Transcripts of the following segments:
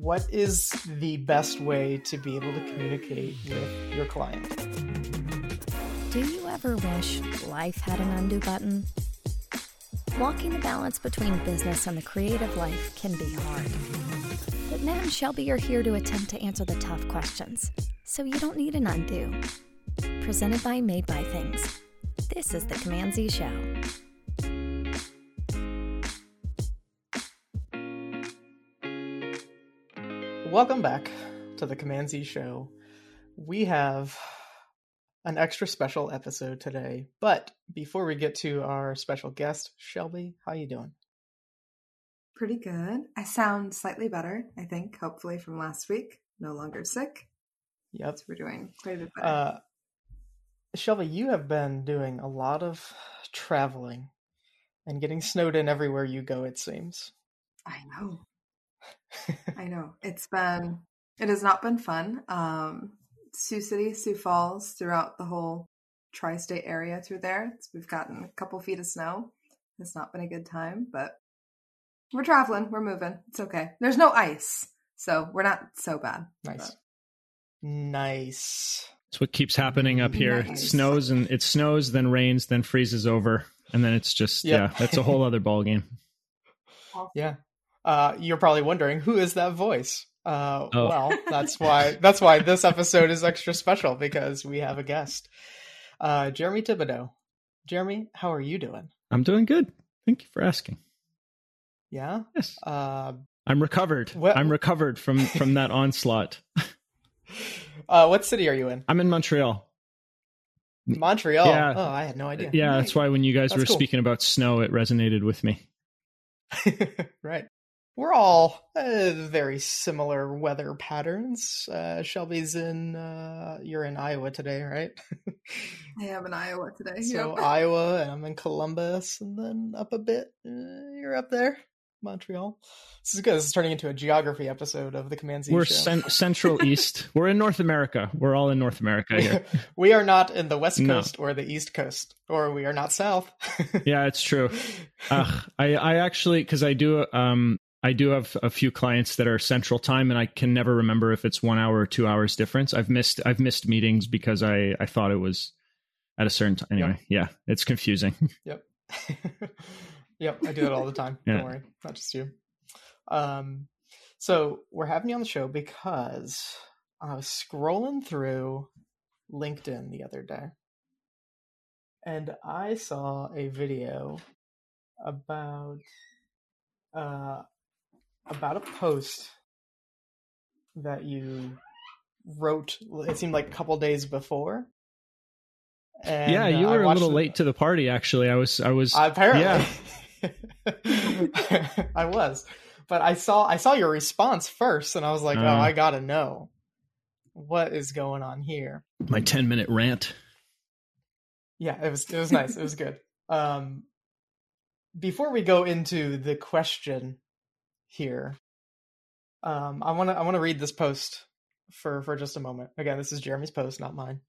what is the best way to be able to communicate with your client? Do you ever wish life had an undo button? Walking the balance between business and the creative life can be hard. But Matt and Shelby are here to attempt to answer the tough questions, so you don't need an undo. Presented by Made by Things. This is the Command Z Show. Welcome back to the Command Z Show. We have an extra special episode today, but before we get to our special guest, Shelby, how are you doing? Pretty good. I sound slightly better, I think, hopefully from last week. No longer sick. Yep. So we're doing quite a bit better. Uh, Shelby, you have been doing a lot of traveling and getting snowed in everywhere you go, it seems. I know. I know. It's been it has not been fun. Um Sioux City, Sioux Falls, throughout the whole tri-state area through there. It's, we've gotten a couple feet of snow. It's not been a good time, but we're traveling. We're moving. It's okay. There's no ice, so we're not so bad. Nice. Nice. It's what keeps happening up here. It snows and it snows, then rains, then freezes over, and then it's just Yep. yeah, that's a whole other ball game. Yeah. Uh, you're probably wondering who is that voice? Uh, Oh. well, that's why that's why this episode is extra special because we have a guest, uh, Jeremy Thibodeau. Jeremy, how are you doing? I'm doing good. Thank you for asking. Yeah. Yes, Uh, I'm recovered. Well- I'm recovered from from that onslaught. uh, what city are you in? I'm in Montreal. Montreal. Yeah. Oh, I had no idea. Yeah, that's why when you guys That's were cool. speaking about snow, it resonated with me. right. We're all uh, very similar weather patterns. Uh, Shelby's in, uh, you're in Iowa today, right? I am in Iowa today. so Yep. Iowa, and I'm in Columbus, and then up a bit, uh, you're up there, Montreal. This is good. This is turning into a geography episode of the Command Z We're show. cen- Central East. We're in North America. We're all in North America here. we are not in the West No. Coast or the East Coast, or we are not South. Yeah, it's true. Ugh, I I actually because I do um I do have a few clients that are Central Time, and I can never remember if it's one hour or two hours difference. I've missed I've missed meetings because I I thought it was at a certain time. Anyway, yeah, it's confusing. Yep. yep, I do it all the time. Yeah. Don't worry, not just you. Um, so we're having you on the show because I was scrolling through LinkedIn the other day, and I saw a video about uh about a post that you wrote. It seemed like a couple days before. And, yeah, you uh, were a little it- late to the party. Actually, I was I was Apparently, Yeah. I was, but I saw I saw your response first, and I was like, "Oh, Uh. I gotta know what is going on here." my ten minute rant. Yeah, it was it was nice. it was good. Um, before we go into the question here, um, I want to I want to read this post for for just a moment. Again, this is Jeremy's post, not mine.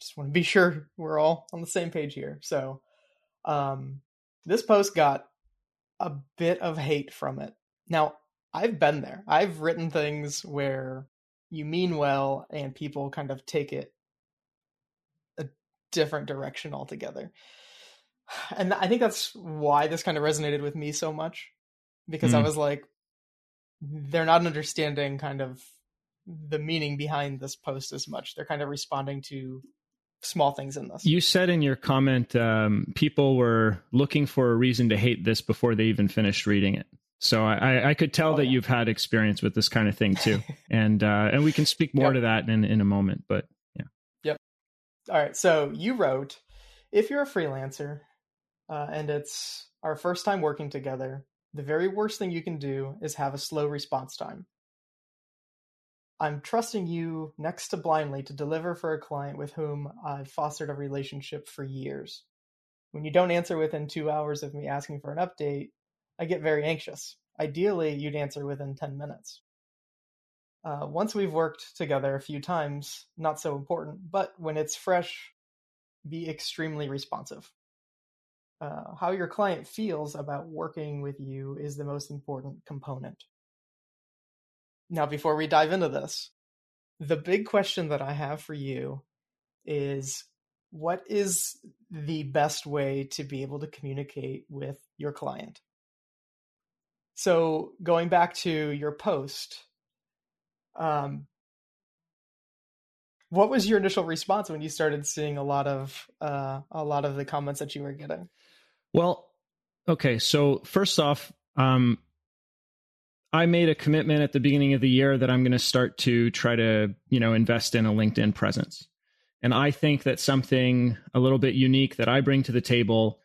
Just want to be sure we're all on the same page here. So, um, this post got a bit of hate from it. Now, I've been there. I've written things where you mean well and people kind of take it a different direction altogether. And I think that's why this kind of resonated with me so much because I Hmm. was like they're not understanding kind of the meaning behind this post as much. They're kind of responding to small things in this. You said in your comment um, people were looking for a reason to hate this before they even finished reading it. So I, I- I could tell Oh, that yeah. you've had experience with this kind of thing too, and uh, and we can speak more Yep. to that in in a moment. But yeah. Yep. All right, so you wrote, if you're a freelancer uh, and it's our first time working together, the very worst thing you can do is have a slow response time. I'm trusting you next to blindly to deliver for a client with whom I've fostered a relationship for years. When you don't answer within two hours of me asking for an update, I get very anxious. Ideally, you'd answer within 10 minutes. Uh, once we've worked together a few times, not so important, but when it's fresh, be extremely responsive. Uh, how your client feels about working with you is the most important component. now before we dive into this, the big question that I have for you is what is the best way to be able to communicate with your client? So going back to your post, um, what was your initial response when you started seeing a lot of uh, a lot of the comments that you were getting? Well, okay. So first off, um, I made a commitment at the beginning of the year that I'm going to start to try to you know invest in a LinkedIn presence, and I think that something a little bit unique that I bring to the table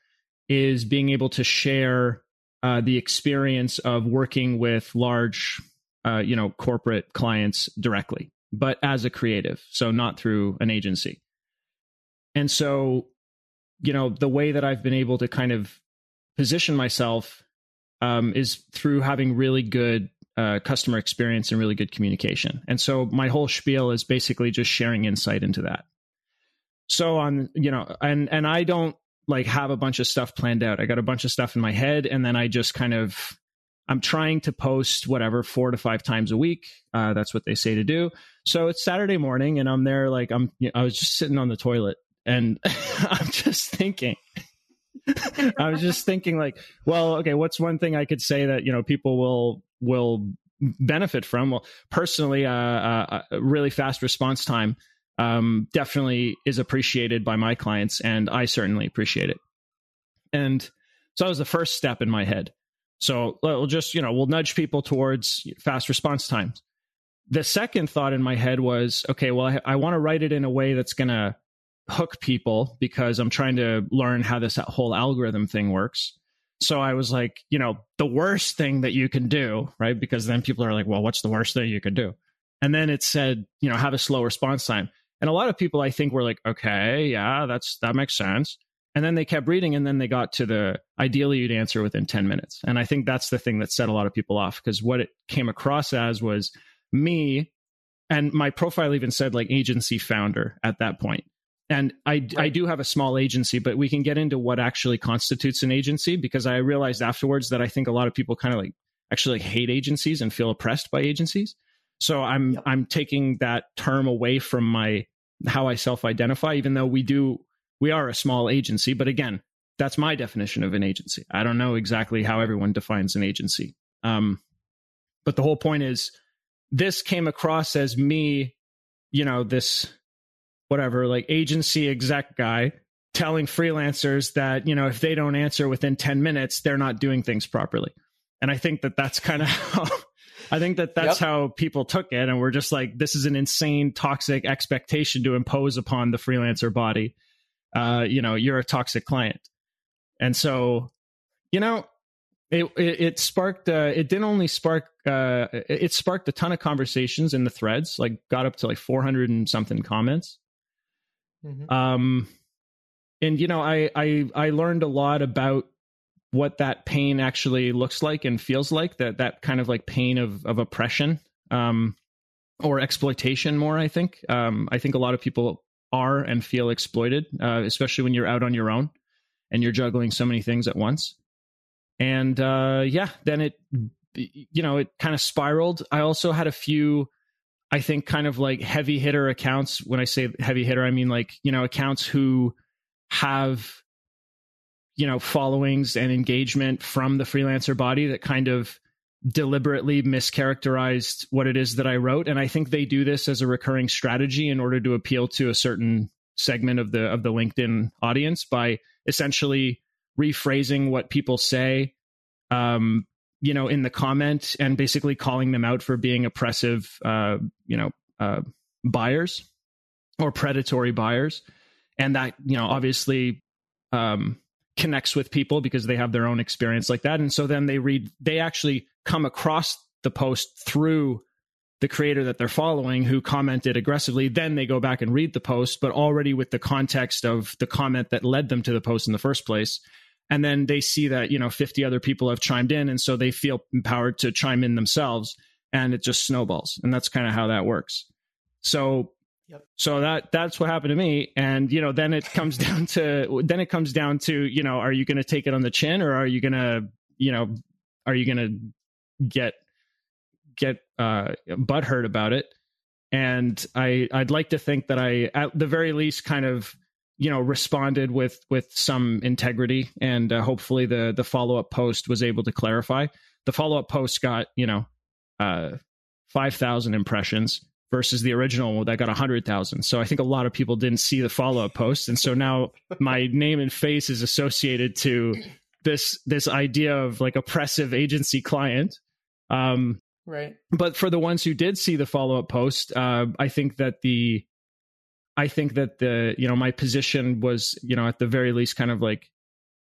is being able to share uh, the experience of working with large, uh, you know, corporate clients directly but as a creative, so not through an agency. And so, you know, the way that I've been able to kind of position myself um, is through having really good uh, customer experience and really good communication. And so my whole spiel is basically just sharing insight into that. So on, you know, and and I don't like have a bunch of stuff planned out. I got a bunch of stuff in my head, and then I just kind of I'm trying to post whatever four to five times a week. Uh, that's what they say to do. So it's Saturday morning, and I'm there. Like I'm, you know, I was just sitting on the toilet, and I'm just thinking. I was just thinking, like, well, okay, what's one thing I could say that you know people will will benefit from? Well, personally, uh, uh, uh really fast response time um, definitely is appreciated by my clients, and I certainly appreciate it. And so that was the first step in my head. So we'll just, you know, we'll nudge people towards fast response times. The second thought in my head was, okay, well, I, I want to write it in a way that's going to hook people because I'm trying to learn how this whole algorithm thing works. So I was like, you know, the worst thing that you can do, right? Because then people are like, well, what's the worst thing you could do? And then it said, you know, have a slow response time. And a lot of people I think were like, okay, yeah, that's that makes sense. And then they kept reading, and then they got to the ideally you'd answer within 10 minutes. And I think that's the thing that set a lot of people off because what it came across as was me, and my profile even said like agency founder at that point. And I, right. I do have a small agency, but we can get into what actually constitutes an agency because I realized afterwards that I think a lot of people kind of like actually hate agencies and feel oppressed by agencies. So I'm yep. I'm taking that term away from my how I self identify, even though we do we are a small agency, but again, that's my definition of an agency. I don't know exactly how everyone defines an agency. Um, but the whole point is this came across as me, you know, this whatever, like agency exec guy telling freelancers that, you know, if they don't answer within 10 minutes, they're not doing things properly. And I think that that's kind of how I think that that's yep. how people took it. And we're just like, this is an insane, toxic expectation to impose upon the freelancer body uh, you know, you're a toxic client. And so, you know, it it, it sparked. Uh, it didn't only spark. Uh, it sparked a ton of conversations in the threads. Like, got up to like 400 and something comments. Mm-hmm. Um, and you know, I I I learned a lot about what that pain actually looks like and feels like. That that kind of like pain of of oppression. Um, or exploitation more i think um, i think a lot of people are and feel exploited, uh, especially when you're out on your own and you're juggling so many things at once. And uh, yeah, then it, you know, it kind of spiraled. I also had a few, I think, kind of like heavy hitter accounts. When I say heavy hitter, I mean like, you know, accounts who have, you know, followings and engagement from the freelancer body that kind of deliberately mischaracterized what it is that I wrote. And I think they do this as a recurring strategy in order to appeal to a certain segment of the of the LinkedIn audience by essentially rephrasing what people say um, you know, in the comment and basically calling them out for being oppressive, uh, you know, uh, buyers or predatory buyers. And that, you know, obviously um, connects with people because they have their own experience like that. And so then they read, they actually come across the post through the creator that they're following who commented aggressively. Then they go back and read the post, but already with the context of the comment that led them to the post in the first place. And then they see that, you know, 50 other people have chimed in. And so they feel empowered to chime in themselves and it just snowballs. And that's kind of how that works. So Yep. So that that's what happened to me, and you know, then it comes down to then it comes down to you know, are you going to take it on the chin, or are you going to you know, are you going to get get uh, butthurt about it. And I I'd like to think that I at the very least kind of you know responded with with some integrity and uh, hopefully the the follow up post was able to clarify. The follow up post got you know uh, five thousand impressions versus the original that got 100,000. So I think a lot of people didn't see the follow-up post and so now my name and face is associated to this this idea of like oppressive agency client. Um right. But for the ones who did see the follow-up post, uh I think that the I think that the you know my position was, you know, at the very least kind of like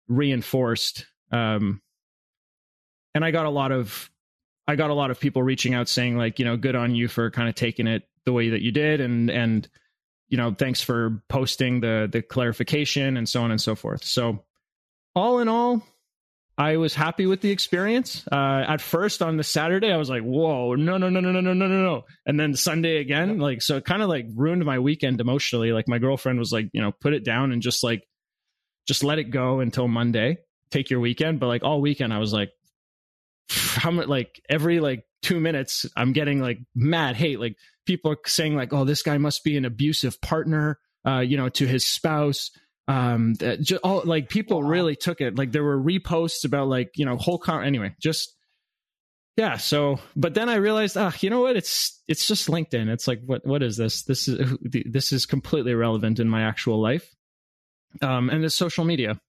reinforced um and I got a lot of I got a lot of people reaching out saying like, you know, good on you for kind of taking it the way that you did and and you know, thanks for posting the the clarification and so on and so forth. So all in all, I was happy with the experience. Uh, at first on the Saturday, I was like, "Whoa, no, no, no, no, no, no, no, no, no!" And then Sunday again, like, so it kind of like ruined my weekend emotionally. Like, my girlfriend was like, you know, put it down and just like, just let it go until Monday. Take your weekend, but like all weekend, I was like, how much like every like two minutes i'm getting like mad hate like people are saying like oh this guy must be an abusive partner uh you know to his spouse um that just all like people wow. really took it. Like there were reposts about like you know whole con anyway just yeah so but then i realized ah you know what? It's it's just linkedin. It's like what what is this? This is this is completely irrelevant in my actual life. Um and it's social media.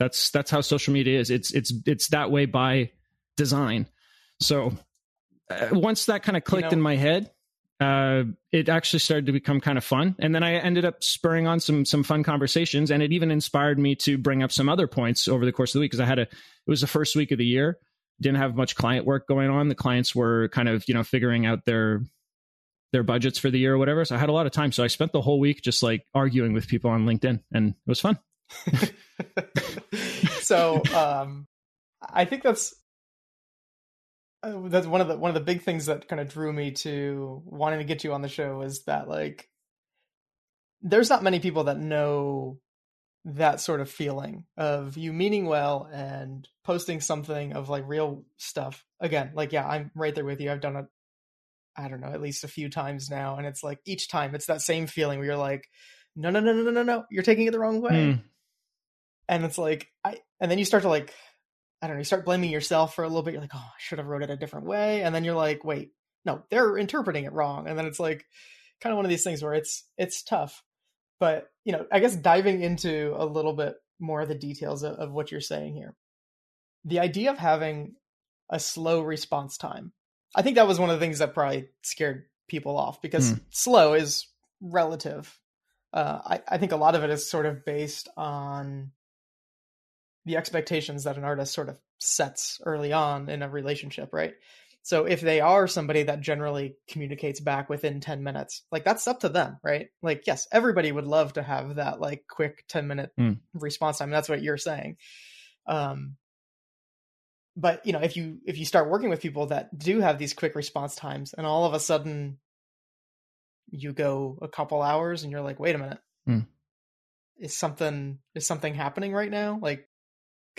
That's that's how social media is. It's it's it's that way by design. So uh, once that kind of clicked you know, in my head, uh, it actually started to become kind of fun. And then I ended up spurring on some some fun conversations, and it even inspired me to bring up some other points over the course of the week because I had a it was the first week of the year, didn't have much client work going on. The clients were kind of you know figuring out their their budgets for the year or whatever. So I had a lot of time. So I spent the whole week just like arguing with people on LinkedIn, and it was fun. so um, I think that's uh, that's one of the one of the big things that kind of drew me to wanting to get you on the show is that like there's not many people that know that sort of feeling of you meaning well and posting something of like real stuff. Again like yeah i'm right there with you. I've done it i don't know at least a few times now and it's like each time it's that same feeling where you're like no no no no no no no you're taking it the wrong way. Mm. and it's like i and then you start to like I don't know, you start blaming yourself for a little bit. You're like, oh, I should have wrote it a different way. And then you're like, wait, no, they're interpreting it wrong. And then it's like kind of one of these things where it's it's tough. But, you know, I guess diving into a little bit more of the details of, of what you're saying here. The idea of having a slow response time. I think that was one of the things that probably scared people off because mm. slow is relative. Uh, I, I think a lot of it is sort of based on the expectations that an artist sort of sets early on in a relationship, right? So if they are somebody that generally communicates back within 10 minutes, like that's up to them, right? Like, yes, everybody would love to have that like quick 10 minute mm. response time. That's what you're saying. Um, but you know, if you, if you start working with people that do have these quick response times and all of a sudden you go a couple hours and you're like, wait a minute, mm. is something, is something happening right now? Like,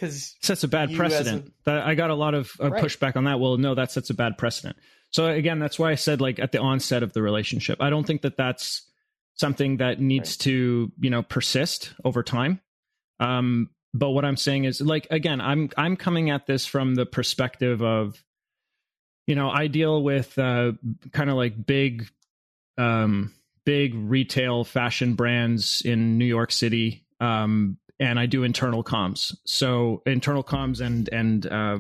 because sets a bad precedent. A, I got a lot of uh, right. pushback on that. Well, no, that sets a bad precedent. So again, that's why I said like at the onset of the relationship, I don't think that that's something that needs right. to you know persist over time. Um, but what I'm saying is like again, I'm I'm coming at this from the perspective of you know I deal with uh, kind of like big um, big retail fashion brands in New York City um, and I do internal comms. So internal comms and and uh,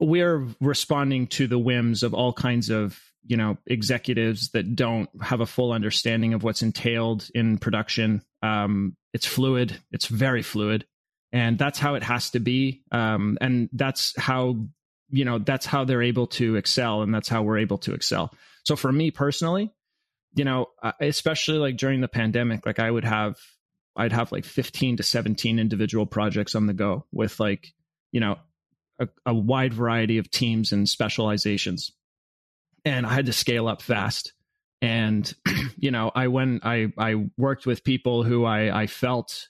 we're responding to the whims of all kinds of you know executives that don't have a full understanding of what's entailed in production. Um, it's fluid. It's very fluid, and that's how it has to be. Um, and that's how you know that's how they're able to excel, and that's how we're able to excel. So for me personally, you know, uh, especially like during the pandemic, like I would have I'd have like 15 to 17 individual projects on the go with like, you know, a, a wide variety of teams and specializations. And I had to scale up fast. And, you know, I went, I, I worked with people who I, I felt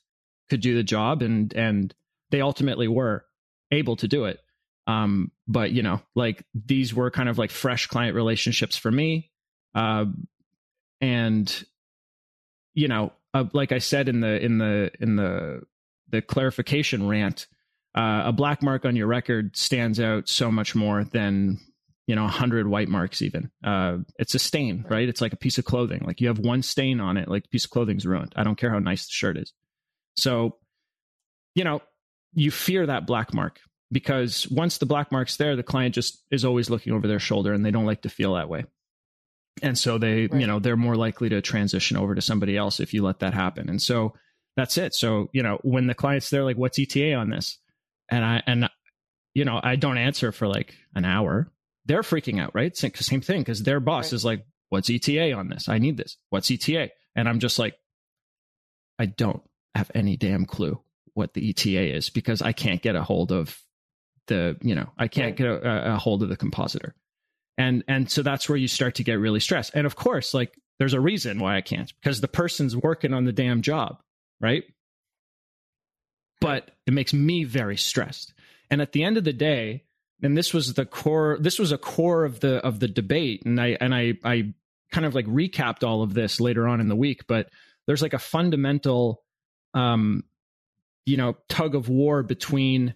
could do the job and, and they ultimately were able to do it. Um, but you know, like these were kind of like fresh client relationships for me. Uh, and you know, uh, like I said in the in the in the the clarification rant, uh, a black mark on your record stands out so much more than you know, a 100 white marks even. Uh, it's a stain, right? It's like a piece of clothing. Like you have one stain on it, like piece of clothing's ruined. I don't care how nice the shirt is. So, you know, you fear that black mark because once the black mark's there, the client just is always looking over their shoulder and they don't like to feel that way. And so they, right. you know, they're more likely to transition over to somebody else if you let that happen. And so that's it. So, you know, when the client's there, like, what's ETA on this? And I, and, you know, I don't answer for like an hour they're freaking out, right? Same, same thing because their boss right. is like, "What's ETA on this? I need this. What's ETA?" And I'm just like, I don't have any damn clue what the ETA is because I can't get a hold of the, you know, I can't right. get a, a hold of the compositor, and and so that's where you start to get really stressed. And of course, like, there's a reason why I can't because the person's working on the damn job, right? But it makes me very stressed. And at the end of the day, and this was the core this was a core of the of the debate and i and i i kind of like recapped all of this later on in the week but there's like a fundamental um you know tug of war between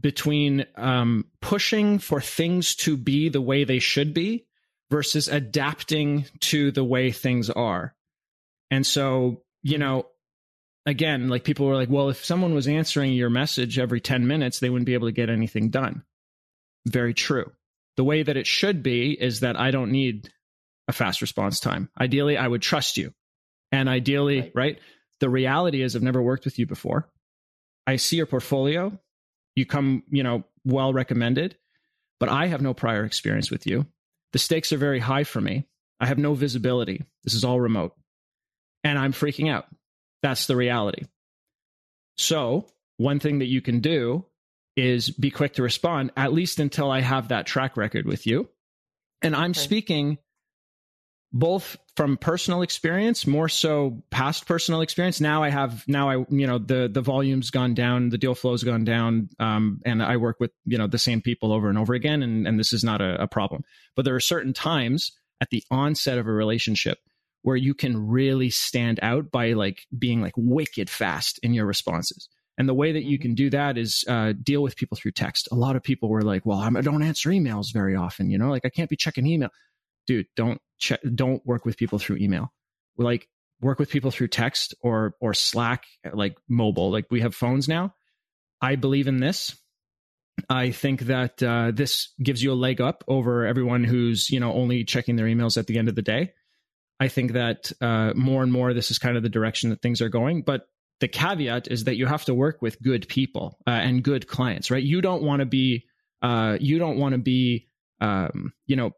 between um pushing for things to be the way they should be versus adapting to the way things are and so you know again, like people were like, well, if someone was answering your message every 10 minutes, they wouldn't be able to get anything done. Very true. The way that it should be is that I don't need a fast response time. Ideally, I would trust you. And ideally, right. right? The reality is I've never worked with you before. I see your portfolio. You come, you know, well recommended, but I have no prior experience with you. The stakes are very high for me. I have no visibility. This is all remote. And I'm freaking out that's the reality. So, one thing that you can do is be quick to respond, at least until I have that track record with you. And I'm okay. speaking both from personal experience, more so past personal experience. Now I have now I you know the the volume's gone down, the deal flow's gone down, um, and I work with you know the same people over and over again, and and this is not a, a problem. But there are certain times at the onset of a relationship where you can really stand out by like being like wicked fast in your responses. And the way that you mm-hmm. can do that is uh, deal with people through text. A lot of people were like, "Well, I don't answer emails very often, you know, like I can't be checking email." Dude, don't Don't work with people through email. Like work with people through text or or Slack, like mobile. Like we have phones now. I believe in this. I think that uh, this gives you a leg up over everyone who's you know only checking their emails at the end of the day. I think that uh, more and more this is kind of the direction that things are going. But the caveat is that you have to work with good people uh, and good clients, right? You don't want to be, uh, you don't want to be, um, you know,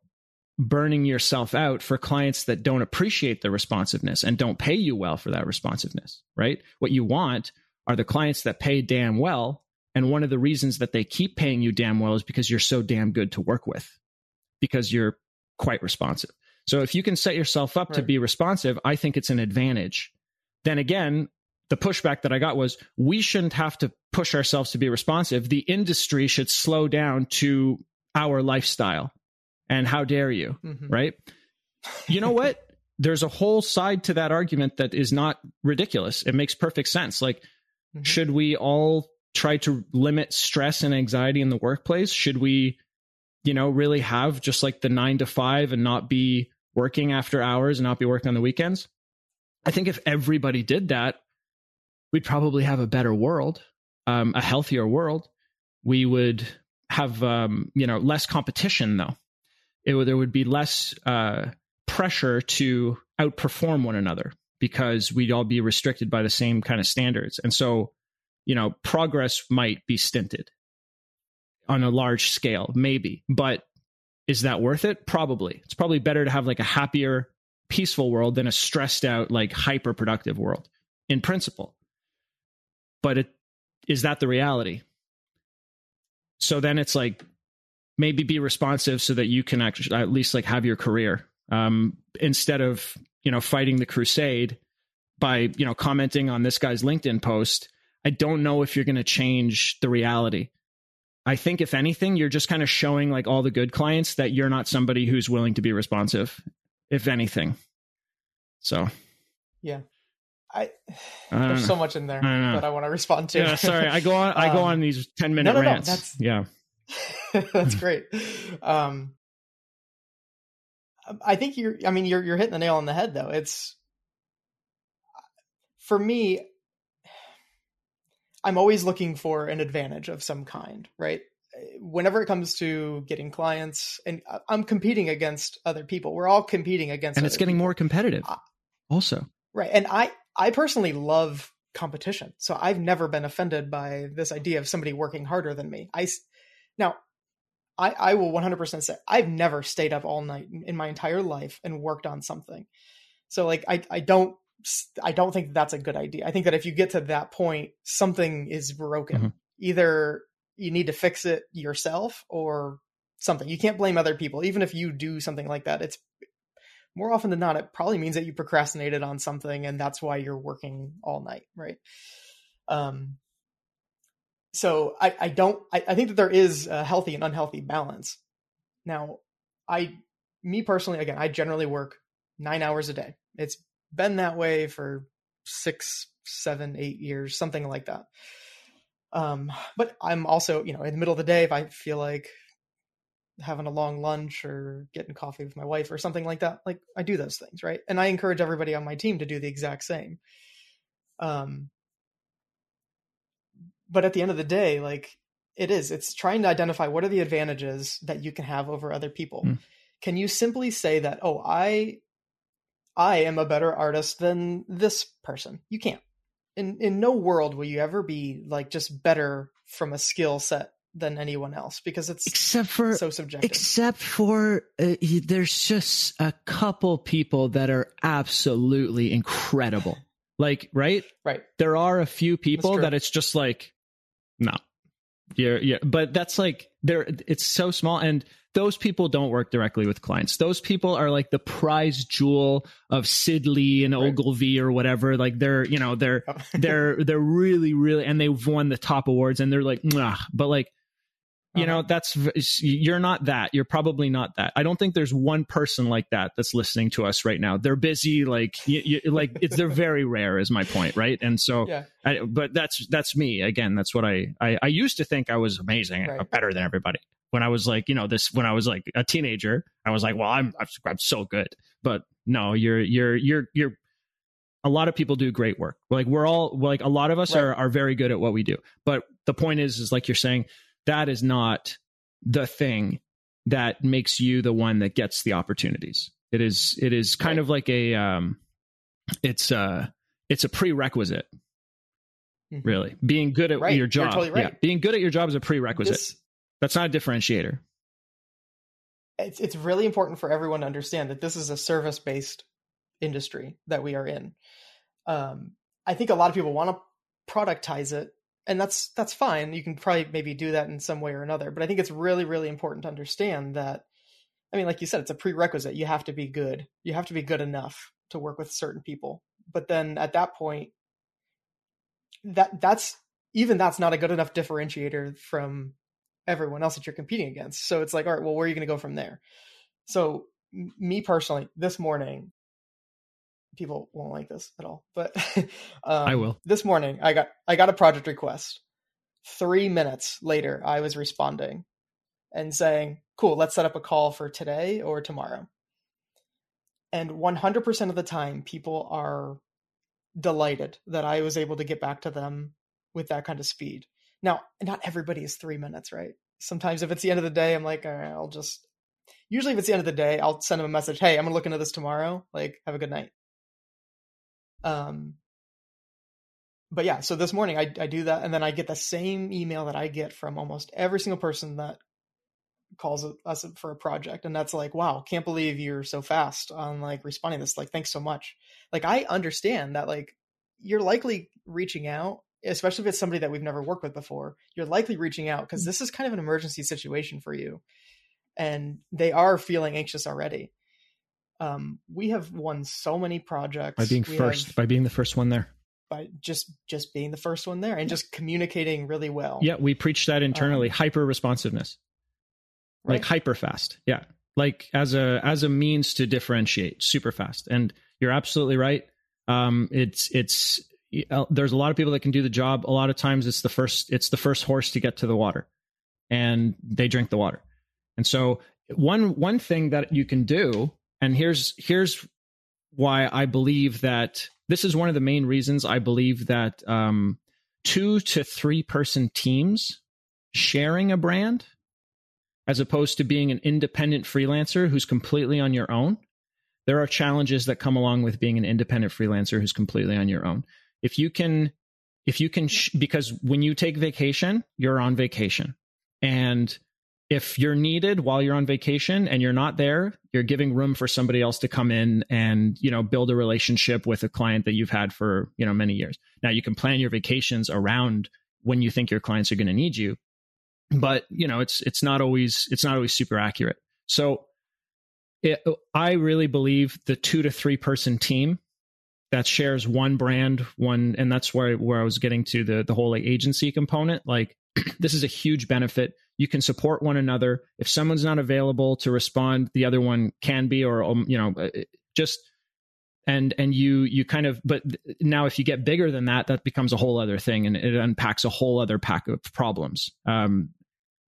burning yourself out for clients that don't appreciate the responsiveness and don't pay you well for that responsiveness, right? What you want are the clients that pay damn well. And one of the reasons that they keep paying you damn well is because you're so damn good to work with, because you're quite responsive. So if you can set yourself up right. to be responsive, I think it's an advantage. Then again, the pushback that I got was we shouldn't have to push ourselves to be responsive. The industry should slow down to our lifestyle. And how dare you? Mm-hmm. Right? You know what? There's a whole side to that argument that is not ridiculous. It makes perfect sense. Like, mm-hmm. should we all try to limit stress and anxiety in the workplace? Should we, you know, really have just like the nine to five and not be working after hours and not be working on the weekends. I think if everybody did that, we'd probably have a better world, um, a healthier world. We would have, um, you know, less competition though. It there would be less uh, pressure to outperform one another because we'd all be restricted by the same kind of standards. And so, you know, progress might be stinted on a large scale, maybe, but is that worth it? Probably. It's probably better to have like a happier, peaceful world than a stressed out, like hyper productive world in principle. But it is that the reality? So then it's like maybe be responsive so that you can actually at least like have your career um, instead of you know fighting the crusade by you know commenting on this guy's LinkedIn post. I don't know if you're going to change the reality I think if anything, you're just kind of showing like all the good clients that you're not somebody who's willing to be responsive, if anything. So yeah. I, I there's know. so much in there I that I want to respond to. yeah, sorry. I go on I go Um, on these 10 minute no, no, no, rants. that's- yeah. That's mm-hmm. great. Um, I think you're. I mean, you're you're hitting the nail on the head, though. It's for me. I'm always looking for an advantage of some kind, right? Eh, whenever it comes to getting clients, and I- I'm competing against other people. We're all competing against, And it's getting people. more competitive. I- Also. Right. And I I personally love competition. So I've never been offended by this idea of somebody working harder than me. I now I I will 100% say I've never stayed up all night in, my entire life and worked on something. So like I I don't I don't think that's a good idea. I think that if you get to that point something is broken. Mhm. Either you need to fix it yourself or something. You can't blame other people even if you do something like that. It's more often than not, it probably means that you procrastinated on something and that's why you're working all night, right? Um, so I, I don't, I, I think that there is a healthy and unhealthy balance. Now, I, me personally, again, I generally work nine hours a day. It's been that way for six, seven, eight years, something like that. Um, but I'm also, you know, in the middle of the day, if I feel like having a long lunch or getting coffee with my wife or something like that like i do those things right and i encourage everybody on my team to do the exact same um but at the end of the day like it is it's trying to identify what are the advantages that you can have over other people Mm. can you simply say that oh i i am a better artist than this person you can't in in no world will you ever be like just better from a skill set than anyone else because it's Except for so subjective Except for uh, there's just a couple people that are absolutely incredible. Like, right? right There are a few people that it's just like, no. Yeah, yeah. But that's like there it's so small and those people don't work directly with clients. Those people are like the prize jewel of Sidley and Right. Ogilvy or whatever. Like they're, you know, they're they're they're really really and they've won the top awards and they're like Mwah. but like you know Uh-huh. that's you're not that. You're probably not that. I don't think there's one person like that that's listening to us right now. They're busy like you, you, like it's they're very rare is my point right? And so yeah. I, but that's that's me. Again that's what I, I i used to think i was amazing Right. better than everybody. When i was like you know this when i was like a teenager i was like well i'm i'm, I'm so good. But no you're you're you're you're a lot of people do great work. Like we're all like a lot of us Right. are are very good at what we do. But the point is is like you're saying that is not the thing that makes you the one that gets the opportunities it is it is kind Right. of like a um it's uh it's a prerequisite Mhm. really being good at Right. your job totally right. yeah being good at your job is a prerequisite This, that's not a differentiator it's it's really important for everyone to understand that this is a service based industry that we are in. Um, I think a lot of people want to productize it, and that's that's fine. You can probably maybe do that in some way or another. But I think it's really really important to understand that. I mean, like you said, it's a prerequisite. You have to be good. You have to be good enough to work with certain people. But then at that point, that that's even that's not a good enough differentiator from everyone else that you're competing against. So it's like, all right, well, where are you going to go from there? So me personally, this morning, people won't like this at all, but um, I will. This morning, I got I got a project request. Three minutes later, I was responding and saying, "Cool, let's set up a call for today or tomorrow." And 100% of the time, people are delighted that I was able to get back to them with that kind of speed. Now, not everybody is three minutes, right? Sometimes if it's the end of the day, I'm like, all right, I'll just. Usually, if it's the end of the day, I'll send them a message. Hey, I'm gonna look into this tomorrow. Like, have a good night. Um. But yeah, so this morning I I do that, and then I get the same email that I get from almost every single person that calls us for a project, and that's like, wow, can't believe you're so fast on like responding to this. Like, thanks so much. Like, I understand that like you're likely reaching out especially if it's somebody that we've never worked with before, you're likely reaching out because this is kind of an emergency situation for you. And they are feeling anxious already. Um, we have won so many projects by being We first have- by being the first one there by just just being the first one there and just communicating really well. Yeah, we preach that internally. Um, hyper responsiveness, right. like hyper fast. Yeah, like as a as a means to differentiate, super fast. And you're absolutely right. Um, it's it's uh, there's a lot of people that can do the job. A lot of times it's the first it's the first horse to get to the water, and they drink the water. And so one one thing that you can do, and here's here's why I believe that this is one of the main reasons I believe that um, two to three person teams sharing a brand as opposed to being an independent freelancer who's completely on your own. There are challenges that come along with being an independent freelancer who's completely on your own. If you can, if you can, sh- because when you take vacation, you're on vacation. And if you're needed while you're on vacation and you're not there, you're giving room for somebody else to come in and, you know, build a relationship with a client that you've had for, you know, many years. Now you can plan your vacations around when you think your clients are going to need you. But, you know, it's it's not always it's not always super accurate. So it, I really believe the 2 to 3 person team that shares one brand, one and that's where where I was getting to the the whole like agency component, like this is a huge benefit you can support one another. If someone's not available to respond the other one can be or um, you know uh, just and and you you kind of but now if you get bigger than that that becomes a whole other thing and it unpacks a whole other pack of problems. Um,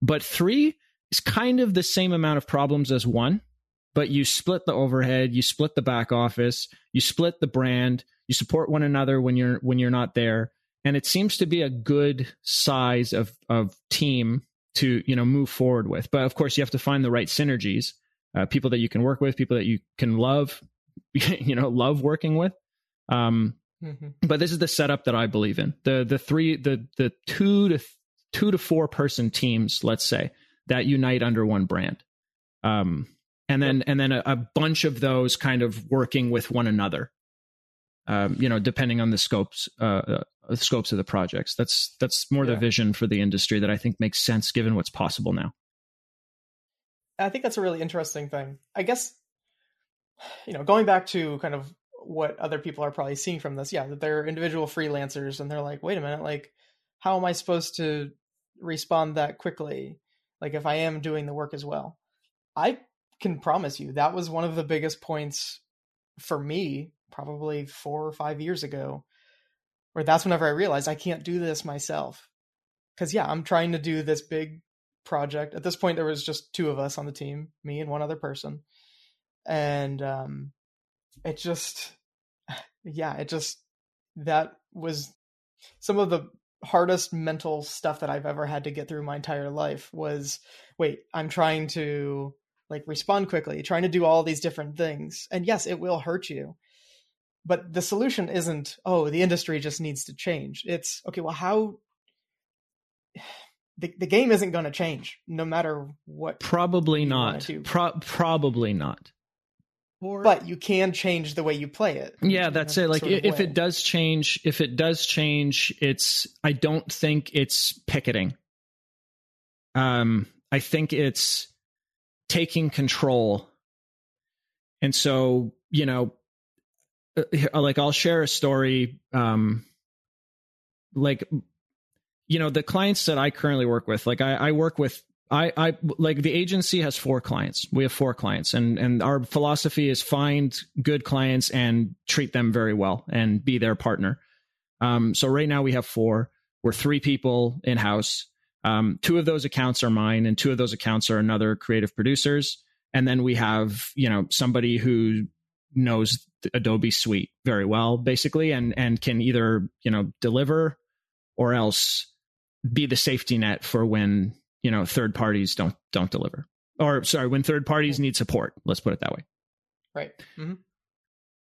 but three is kind of the same amount of problems as one but you split the overhead you split the back office you split the brand you support one another when you're when you're not there and it seems to be a good size of of team to you know move forward with. But of course, you have to find the right synergies, uh, people that you can work with, people that you can love, you know, love working with. Um, mm-hmm. But this is the setup that I believe in. The the three the the two to two to four person teams, let's say, that unite under one brand. Um, and then and then a, a, bunch of those kind of working with one another. Um, you know, depending on the scopes uh, uh the scopes of the projects. That's that's more yeah. the vision for the industry that I think makes sense given what's possible now. I think that's a really interesting thing. I guess you know, going back to kind of what other people are probably seeing from this, yeah, that they're individual freelancers and they're like, wait a minute, like how am I supposed to respond that quickly? Like if I am doing the work as well. I can promise you that was one of the biggest points for me probably 4 or 5 years ago where that's whenever I realized I can't do this myself. Cause yeah, I'm trying to do this big project. At this point, there was just two of us on the team, me and one other person. And, um, it just, yeah, it just, that was some of the hardest mental stuff that I've ever had to get through my entire life was, wait, I'm trying to like respond quickly, trying to do all these different things. And yes, it will hurt you but the solution isn't oh the industry just needs to change. It's okay well how the, the game isn't going to change no matter what probably not. Pro- probably not. Or, but you can change the way you play it. Yeah that's it. Like if it does change if it does change it's i don't think it's picketing. Um i think it's taking control. And so you know like I'll share a story um like you know the clients that I currently work with like I, I work with I, I like the agency has four clients. We have four clients, and and our philosophy is find good clients and treat them very well and be their partner. Um, so right now we have four. We're three people in house. Um, two of those accounts are mine, and two of those accounts are another creative producers. And then we have you know somebody who knows Adobe Suite very well, basically, and and can either you know deliver or else be the safety net for when you know third parties don't don't deliver, or sorry, when third parties need support. Let's put it that way. Right. Mm-hmm.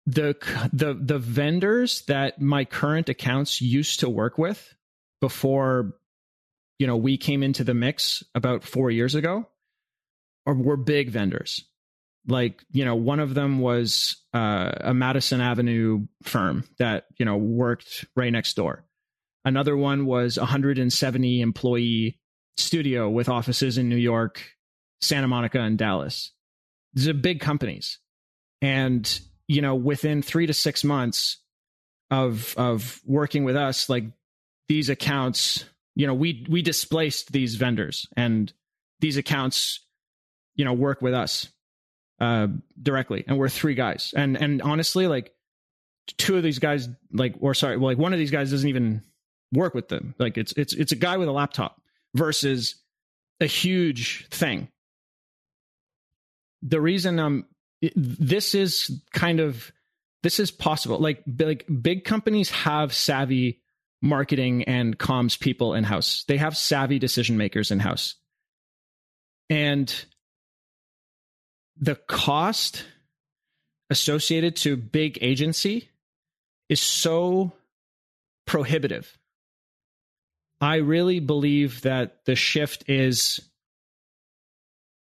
The the the vendors that my current accounts used to work with before you know we came into the mix about four years ago, or were big vendors like you know one of them was uh, a madison avenue firm that you know worked right next door. Another one was a 170 employee studio with offices in new york santa monica and dallas. These are big companies. And you know within three to six months of of working with us, like these accounts, you know, we we displaced these vendors and these accounts, you know, work with us uh directly. And we're three guys. And and honestly, like two of these guys, like or sorry, well, like one of these guys doesn't even work with them. Like it's it's it's a guy with a laptop versus a huge thing. The reason um this is kind of this is possible. Like like big companies have savvy marketing and comms people in house. They have savvy decision makers in house. And the cost associated to big agency is so prohibitive. I really believe that the shift is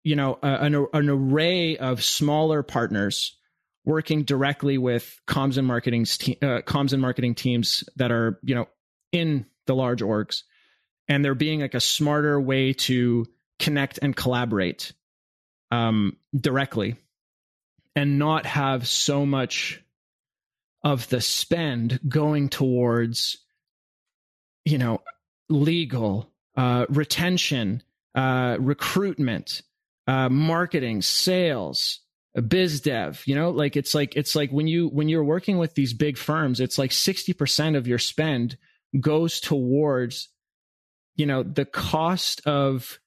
you know an, an array of smaller partners working directly with comms and marketing uh, comms and marketing teams that are you know in the large orgs and there being like a smarter way to connect and collaborate um, directly and not have so much of the spend going towards you know legal uh, retention uh, recruitment uh, marketing sales biz dev you know like it's like it's like when you when you're working with these big firms it's like 60% of your spend goes towards you know the cost of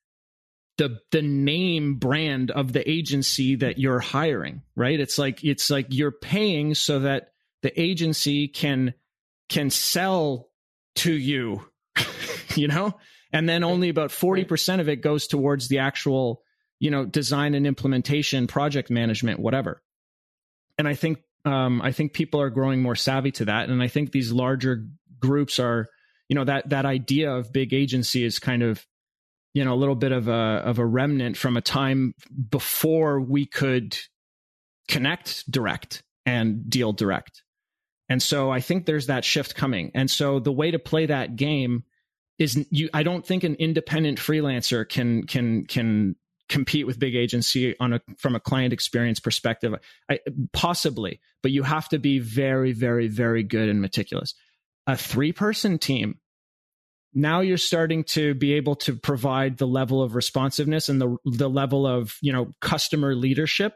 the the name brand of the agency that you're hiring right? It's like it's like you're paying so that the agency can can sell to you you know? And then only about 40% of it goes towards the actual you know design and implementation project management whatever. And i think um, i think people are growing more savvy to that. And i think these larger groups are you know that that idea of big agency is kind of you know a little bit of a of a remnant from a time before we could connect direct and deal direct. And so i think there's that shift coming. And so the way to play that game is you i don't think an independent freelancer can can can compete with big agency on a from a client experience perspective. I, possibly but you have to be very very very good and meticulous. A three person team now you're starting to be able to provide the level of responsiveness and the the level of you know customer leadership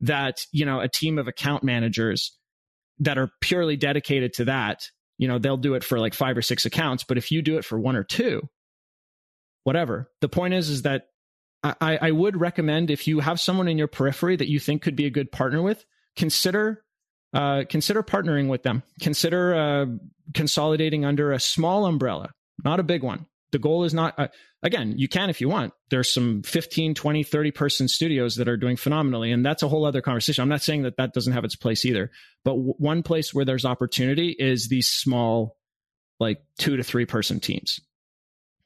that you know a team of account managers that are purely dedicated to that you know they'll do it for like five or six accounts but if you do it for one or two whatever the point is is that I, I would recommend if you have someone in your periphery that you think could be a good partner with, consider uh, consider partnering with them. Consider uh, consolidating under a small umbrella, not a big one. The goal is not, uh, again, you can if you want. There's some 15, 20, 30 person studios that are doing phenomenally. And that's a whole other conversation. I'm not saying that that doesn't have its place either. But w- one place where there's opportunity is these small, like two to three person teams.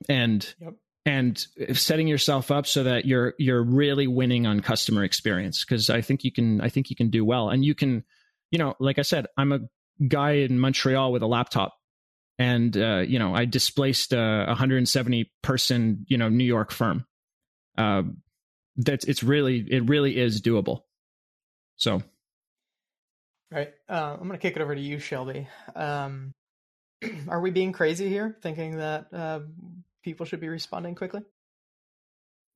And yep and setting yourself up so that you're you're really winning on customer experience because I think you can I think you can do well and you can you know like I said I'm a guy in Montreal with a laptop and uh, you know I displaced a 170 person you know New York firm uh, that's it's really it really is doable so right uh, I'm gonna kick it over to you Shelby um, are we being crazy here thinking that uh, people should be responding quickly?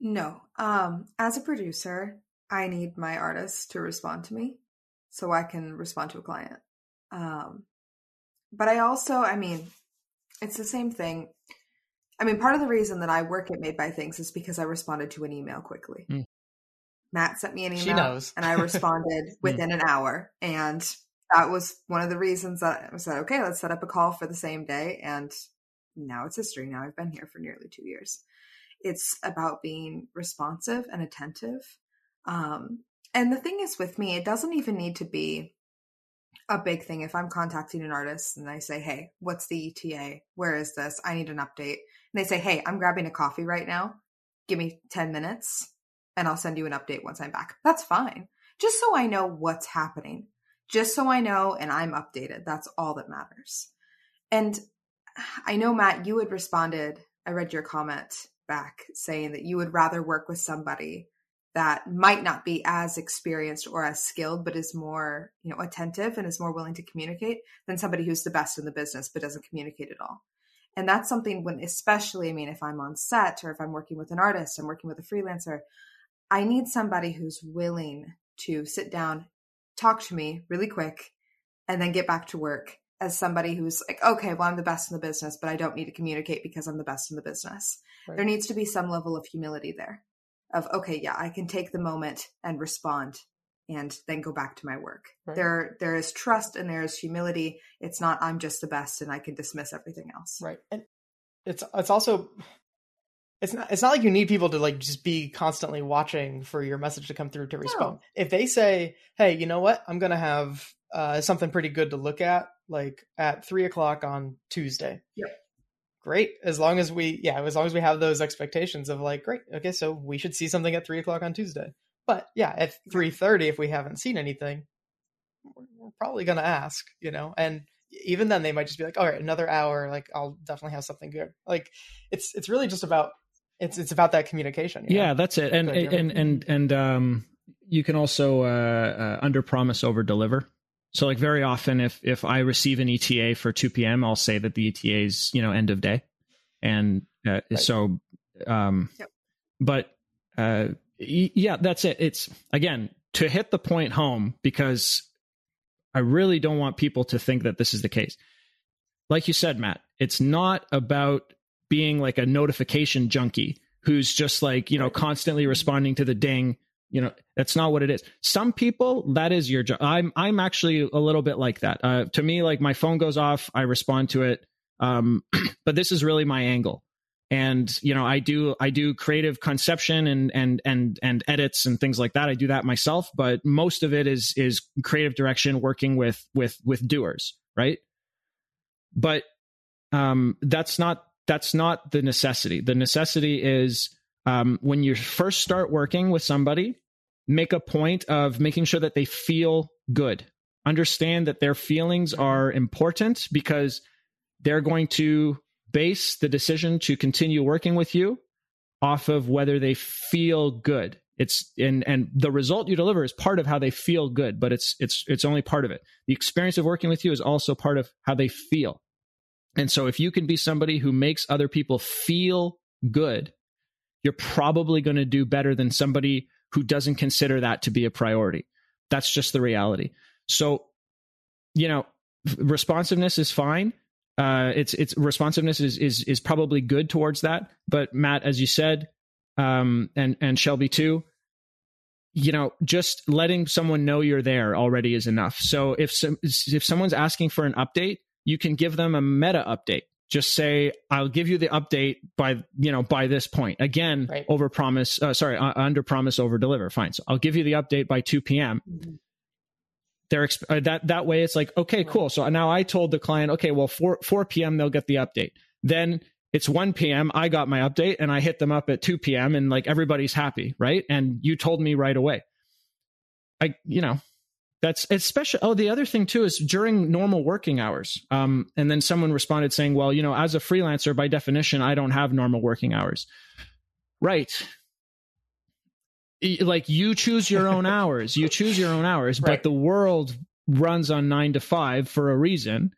No. Um, as a producer, I need my artists to respond to me so I can respond to a client. Um, but I also, I mean, it's the same thing. I mean, part of the reason that I work at Made by Things is because I responded to an email quickly. Mm. Matt sent me an email and I responded hmm. within an hour. And that was one of the reasons that I said, okay, let's set up a call for the same day. And now it's history. Now I've been here for nearly two years. It's about being responsive and attentive. Um, and the thing is with me, it doesn't even need to be a big thing. If I'm contacting an artist and I say, Hey, what's the ETA? Where is this? I need an update. And they say, Hey, I'm grabbing a coffee right now. Give me 10 minutes and I'll send you an update once I'm back. That's fine. Just so I know what's happening. Just so I know and I'm updated. That's all that matters. And I know, Matt, you had responded. I read your comment back saying that you would rather work with somebody that might not be as experienced or as skilled but is more you know attentive and is more willing to communicate than somebody who's the best in the business but doesn't communicate at all. And that's something when especially i mean if i'm on set or if i'm working with an artist i'm working with a freelancer i need somebody who's willing to sit down talk to me really quick and then get back to work as somebody who's like okay well i'm the best in the business but i don't need to communicate because i'm the best in the business. Right. there needs to be some level of humility there of okay yeah i can take the moment and respond and then go back to my work. Right. there there is trust and there is humility. It's not i'm just the best and i can dismiss everything else. Right and it's it's also it's not it's not like you need people to like just be constantly watching for your message to come through to respond. No. if they say hey you know what? I'm gonna have uh, something pretty good to look at like at three o'clock on tuesday. Yep great as long as we yeah as long as we have those expectations of like great okay so we should see something at three o'clock on tuesday. But yeah at 3.30 if we haven't seen anything we're probably going to ask you know? And even then they might just be like all right another hour like i'll definitely have something good. Like it's it's really just about it's it's about that communication yeah know? that's it. And and, and and and um you can also uh, uh under promise over deliver so like very often if if I receive an ETA for 2 p.m., I'll say that the ETA is, you know, end of day. And uh, right. so um yep. but uh yeah, that's it. It's again to hit the point home because I really don't want people to think that this is the case. Like you said, Matt, it's not about being like a notification junkie who's just like, you know, constantly responding to the ding you know that's not what it is. Some people that is your job. I'm i'm actually a little bit like that. Uh, to me like my phone goes off i respond to it um, but this is really my angle. And you know i do i do creative conception and and and and edits and things like that. I do that myself but most of it is is creative direction working with with with doers right? But um that's not that's not the necessity. The necessity is um, when you first start working with somebody, make a point of making sure that they feel good. Understand that their feelings are important because they're going to base the decision to continue working with you off of whether they feel good. It's and and the result you deliver is part of how they feel good, but it's it's it's only part of it. The experience of working with you is also part of how they feel. And so if you can be somebody who makes other people feel good, you're probably going to do better than somebody who doesn't consider that to be a priority. That's just the reality. So, you know, responsiveness is fine. Uh, it's it's responsiveness is is is probably good towards that. But Matt, as you said, um, and and Shelby too, you know, just letting someone know you're there already is enough. So if some, if someone's asking for an update, you can give them a meta update just say i'll give you the update by you know by this point. Again right. over promise uh, sorry uh, under promise over deliver fine. So i'll give you the update by 2 p.m mm-hmm. they're exp- uh, that that way it's like okay right. cool. So now i told the client okay well 4 4 p.m they'll get the update. Then it's 1 p.m i got my update and i hit them up at 2 p.m and like everybody's happy right? And you told me right away. I you know that's especially. Oh, the other thing too is during normal working hours. Um, and then someone responded saying, "Well, you know, as a freelancer, by definition, I don't have normal working hours." Right. Like you choose your own hours. You choose your own hours, right. but the world runs on nine to five for a reason.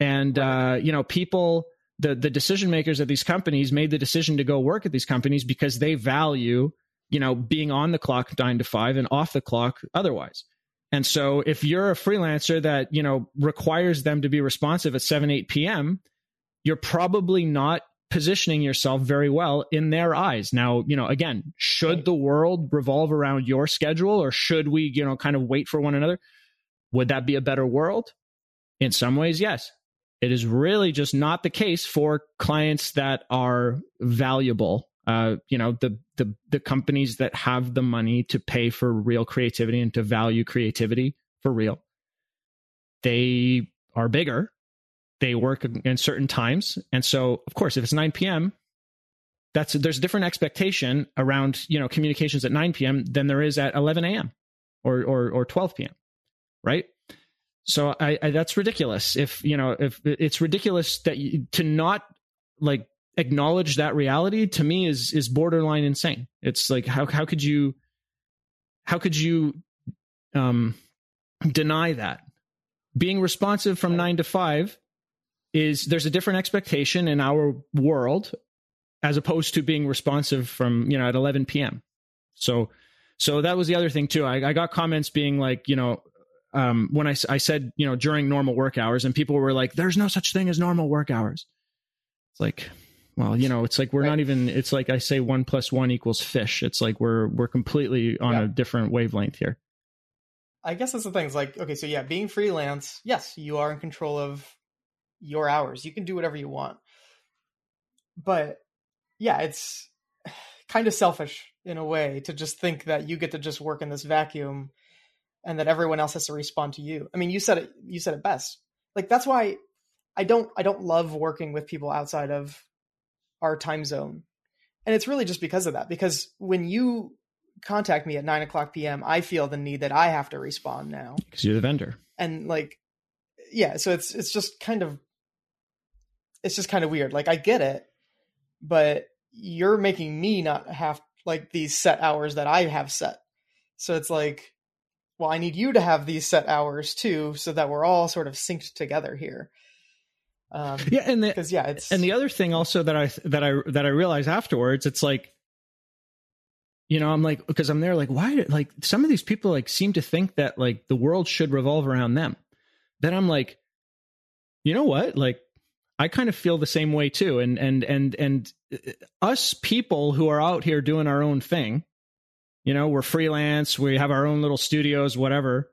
And right. uh, you know, people the the decision makers at these companies made the decision to go work at these companies because they value you know being on the clock nine to five and off the clock otherwise and so if you're a freelancer that, you know, requires them to be responsive at 7, 8 p.m., you're probably not positioning yourself very well in their eyes. Now, you know, again, should the world revolve around your schedule or should we, you know, kind of wait for one another? Would that be a better world? In some ways, yes. It is really just not the case for clients that are valuable uh, you know the the the companies that have the money to pay for real creativity and to value creativity for real they are bigger. They work in certain times. And so of course if it's 9 p.m that's there's a different expectation around you know communications at 9 p.m than there is at 11 a.m or or, or 12 p.m right? So I, I that's ridiculous. If you know if it's ridiculous that you, to not like acknowledge that reality to me is is borderline insane. It's like how how could you how could you um, deny that? Being responsive from nine to five is there's a different expectation in our world as opposed to being responsive from you know at 11 p.m. So so that was the other thing too. I, I got comments being like you know um, when I, I said you know during normal work hours and people were like there's no such thing as normal work hours. It's like well you know it's like we're right. not even it's like I say one plus one equals fish. It's like we're we're completely on yeah. a different wavelength here. I guess that's the thing. It's like okay, so yeah, being freelance, yes, you are in control of your hours. You can do whatever you want. But yeah, it's kind of selfish in a way to just think that you get to just work in this vacuum and that everyone else has to respond to you. I mean, you said it you said it best. Like that's why I don't I don't love working with people outside of our time zone. And it's really just because of that. Because when you contact me at nine o'clock PM, I feel the need that I have to respond now. Because you're the vendor. And like yeah, so it's it's just kind of it's just kind of weird. Like I get it, but you're making me not have like these set hours that I have set. So it's like, well, I need you to have these set hours too, so that we're all sort of synced together here. Um, yeah, and because yeah, it's and the other thing also that I that I that I realized afterwards, it's like, you know, I'm like because I'm there, like why, like some of these people like seem to think that like the world should revolve around them. Then I'm like, you know what, like I kind of feel the same way too. And and and and uh, us people who are out here doing our own thing, you know, we're freelance, we have our own little studios, whatever.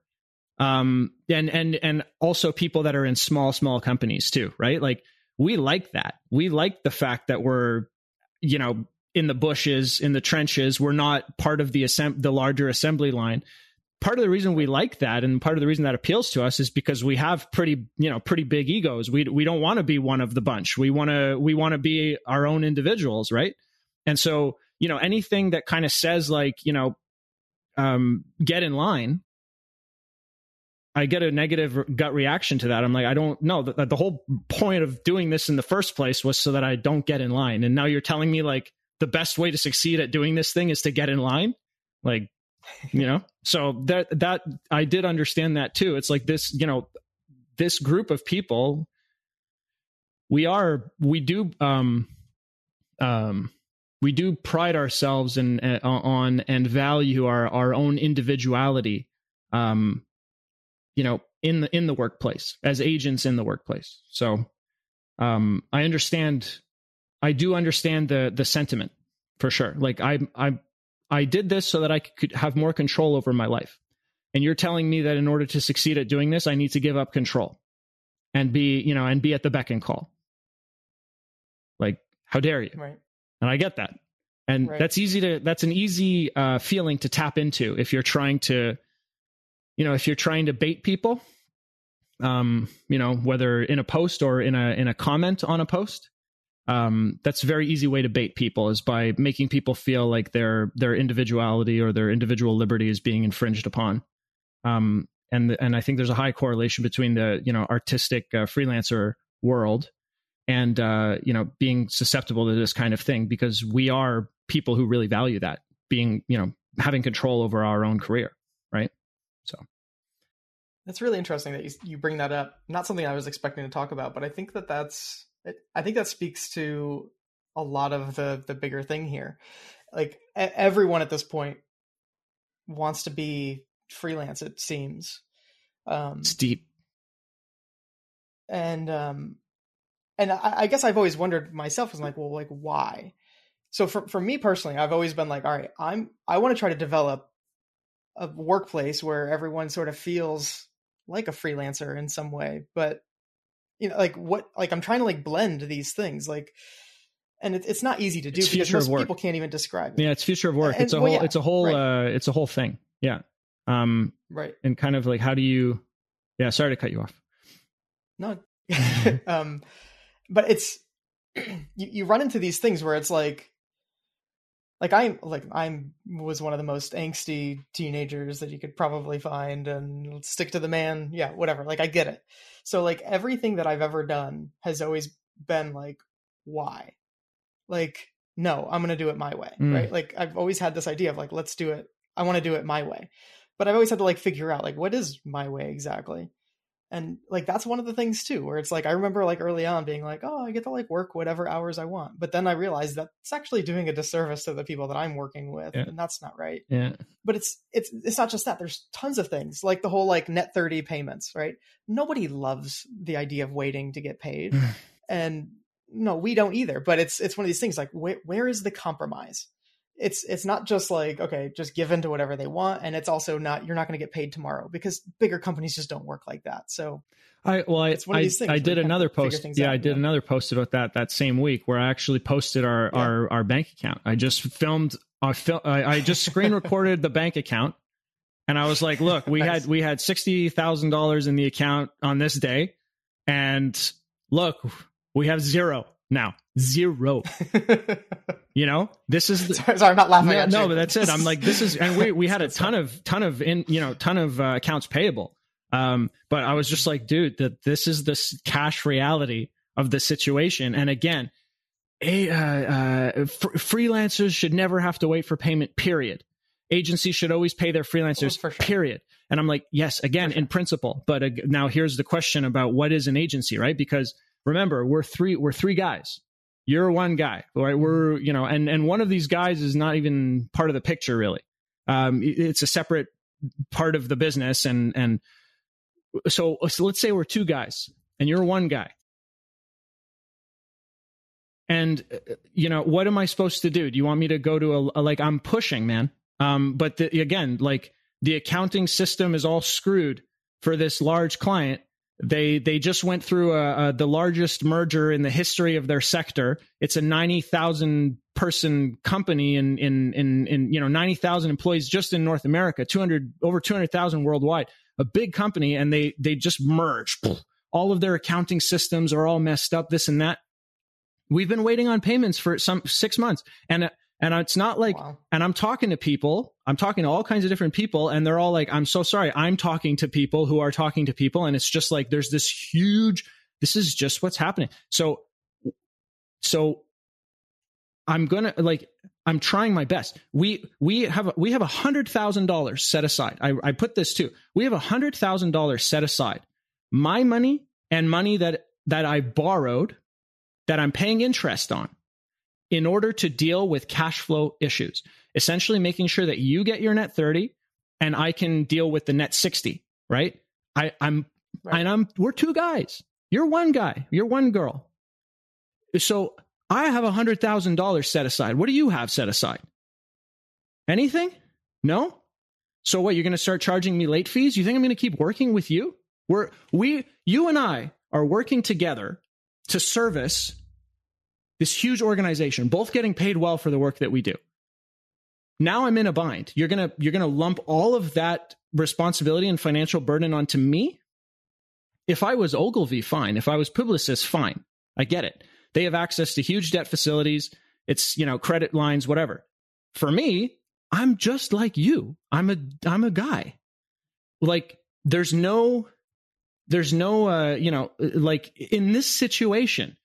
Um, and and and also people that are in small small companies too, right? Like we like that. We like the fact that we're, you know, in the bushes, in the trenches. We're not part of the assemb- the larger assembly line part of the reason we like that and part of the reason that appeals to us is because we have pretty you know pretty big egos we we don't want to be one of the bunch we want to we want to be our own individuals right and so you know anything that kind of says like you know um get in line I get a negative gut reaction to that. I'm like, I don't know. The, the whole point of doing this in the first place was so that I don't get in line. And now you're telling me like the best way to succeed at doing this thing is to get in line. Like, you know so that that i did understand that too it's like this you know this group of people we are we do um um we do pride ourselves and uh, on and value our our own individuality um you know in the in the workplace as agents in the workplace so um i understand i do understand the the sentiment for sure like i i I did this so that I could have more control over my life. And you're telling me that in order to succeed at doing this, I need to give up control and be, you know, and be at the beck and call. Like, how dare you? Right. And I get that. And right. that's easy to, that's an easy uh, feeling to tap into if you're trying to, you know, if you're trying to bait people, um, you know, whether in a post or in a, in a comment on a post um, that's a very easy way to bait people is by making people feel like their their individuality or their individual liberty is being infringed upon. Um, and and I think there's a high correlation between the you know artistic uh, freelancer world and uh, you know being susceptible to this kind of thing because we are people who really value that being you know having control over our own career, right? That's really interesting that you, you bring that up. Not something I was expecting to talk about, but I think that that's I think that speaks to a lot of the the bigger thing here. Like everyone at this point wants to be freelance. It seems. Um, it's deep. And um, and I, I guess I've always wondered myself. Was like, well, like why? So for for me personally, I've always been like, all right, I'm I want to try to develop a workplace where everyone sort of feels like a freelancer in some way, but you know like what like i'm trying to like blend these things like and it, it's not easy to do it's because most people can't even describe it. Yeah, it's future of work. And, it's a well, whole. Yeah, it's a whole. Right. Uh, it's a whole thing. Yeah. Um. Right. And kind of like, how do you? Yeah. Sorry to cut you off. No. um, but it's you, you run into these things where it's like, like I'm like I'm was one of the most angsty teenagers that you could probably find, and stick to the man. Yeah, whatever. Like I get it. So like everything that I've ever done has always been like, why? Like, no, I'm gonna do it my way, mm. right? Like I've always had this idea of like, let's do it I want to do it my way. But I've always had to like figure out like what is my way exactly and like that's one of the things too where it's like i remember like early on being like oh i get to like work whatever hours i want but then i realized that it's actually doing a disservice to the people that i'm working with yeah. and that's not right. Yeah. But it's it's it's not just that there's tons of things like the whole like net 30 payments right? Nobody loves the idea of waiting to get paid and no we don't either but it's it's one of these things like wh- where is the compromise it's it's not just like okay just give in to whatever they want and it's also not you're not going to get paid tomorrow because bigger companies just don't work like that so I well I I, I did another post yeah out, I did yeah. another post about that that same week where I actually posted our yeah. our our bank account I just filmed I fil- I, I just screen recorded the bank account and I was like look we nice. had we had sixty thousand dollars in the account on this day and look we have zero now zero. You know this is the, sorry, sorry, i'm not laughing no, no but that's it. I'm like this is and we we had a ton of ton of in you know ton of uh, accounts payable. Um but i was just like dude that this is the cash reality of the situation. And again a, uh, uh, f- freelancers should never have to wait for payment period. Agencies should always pay their freelancers oh, sure. period. And i'm like yes again sure. in principle. But uh, now here's the question about what is an agency right? Because remember we're three we're three guys. You're one guy right? We're you know and and one of these guys is not even part of the picture really. Um it's a separate part of the business and and so, so let's say we're two guys and you're one guy. And you know what am i supposed to do? Do you want me to go to a, a like i'm pushing man. Um but the, again like the accounting system is all screwed for this large client they they just went through a, a, the largest merger in the history of their sector. It's a ninety thousand person company in in in in you know ninety thousand employees just in North America, two hundred over two hundred thousand worldwide. A big company, and they they just merged. All of their accounting systems are all messed up. This and that. We've been waiting on payments for some six months, and and it's not like, wow. and I'm talking to people, I'm talking to all kinds of different people, and they're all like, I'm so sorry. I'm talking to people who are talking to people. And it's just like, there's this huge, this is just what's happening. So, so I'm gonna like I'm trying my best. We we have we have a hundred thousand dollars set aside. I, I put this too. We have a hundred thousand dollars set aside. My money and money that that I borrowed that I'm paying interest on in order to deal with cash flow issues, essentially making sure that you get your net 30 and I can deal with the net 60, right? I, I'm, right. and I'm, we're two guys. You're one guy, you're one girl. So I have a hundred thousand dollars set aside. What do you have set aside? Anything? No? So what, you're going to start charging me late fees? You think I'm going to keep working with you? We're, we, you and I are working together to service this huge organization, both getting paid well for the work that we do. Now I'm in a bind. You're going to you're going to lump all of that responsibility and financial burden onto me? If I was Ogilvy, fine. If I was Publicis, fine. I get it. They have access to huge debt facilities. It's, you know, credit lines, whatever. For me, I'm just like you. I'm a I'm a guy. Like there's no there's no uh, you know, like in this situation,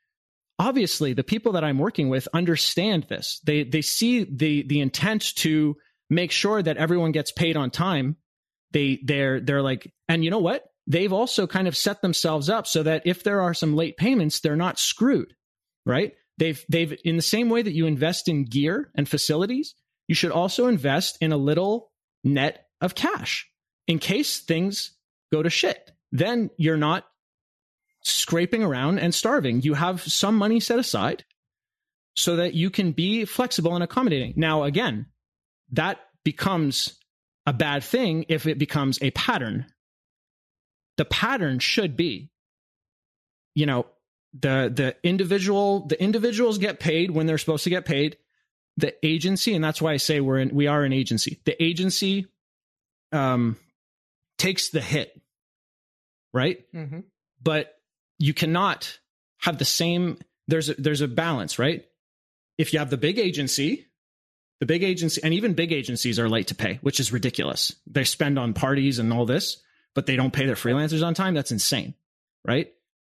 obviously the people that I'm working with understand this. They they see the the intent to make sure that everyone gets paid on time. They they're they're like, and you know what? They've also kind of set themselves up so that if there are some late payments, they're not screwed, right? They've they've in the same way that you invest in gear and facilities, you should also invest in a little net of cash in case things go to shit. Then you're not scraping around and starving. You have some money set aside so that you can be flexible and accommodating. Now, again, that becomes a bad thing if it becomes a pattern. The pattern should be, you know, the the individual the individuals get paid when they're supposed to get paid. The agency, and that's why I say we're in we are an agency. The agency um takes the hit, right? Mm-hmm. But you cannot have the same there's a, there's a balance, right? If you have the big agency, the big agency and even big agencies are late to pay, which is ridiculous. They spend on parties and all this, but they don't pay their freelancers on time. That's insane, right?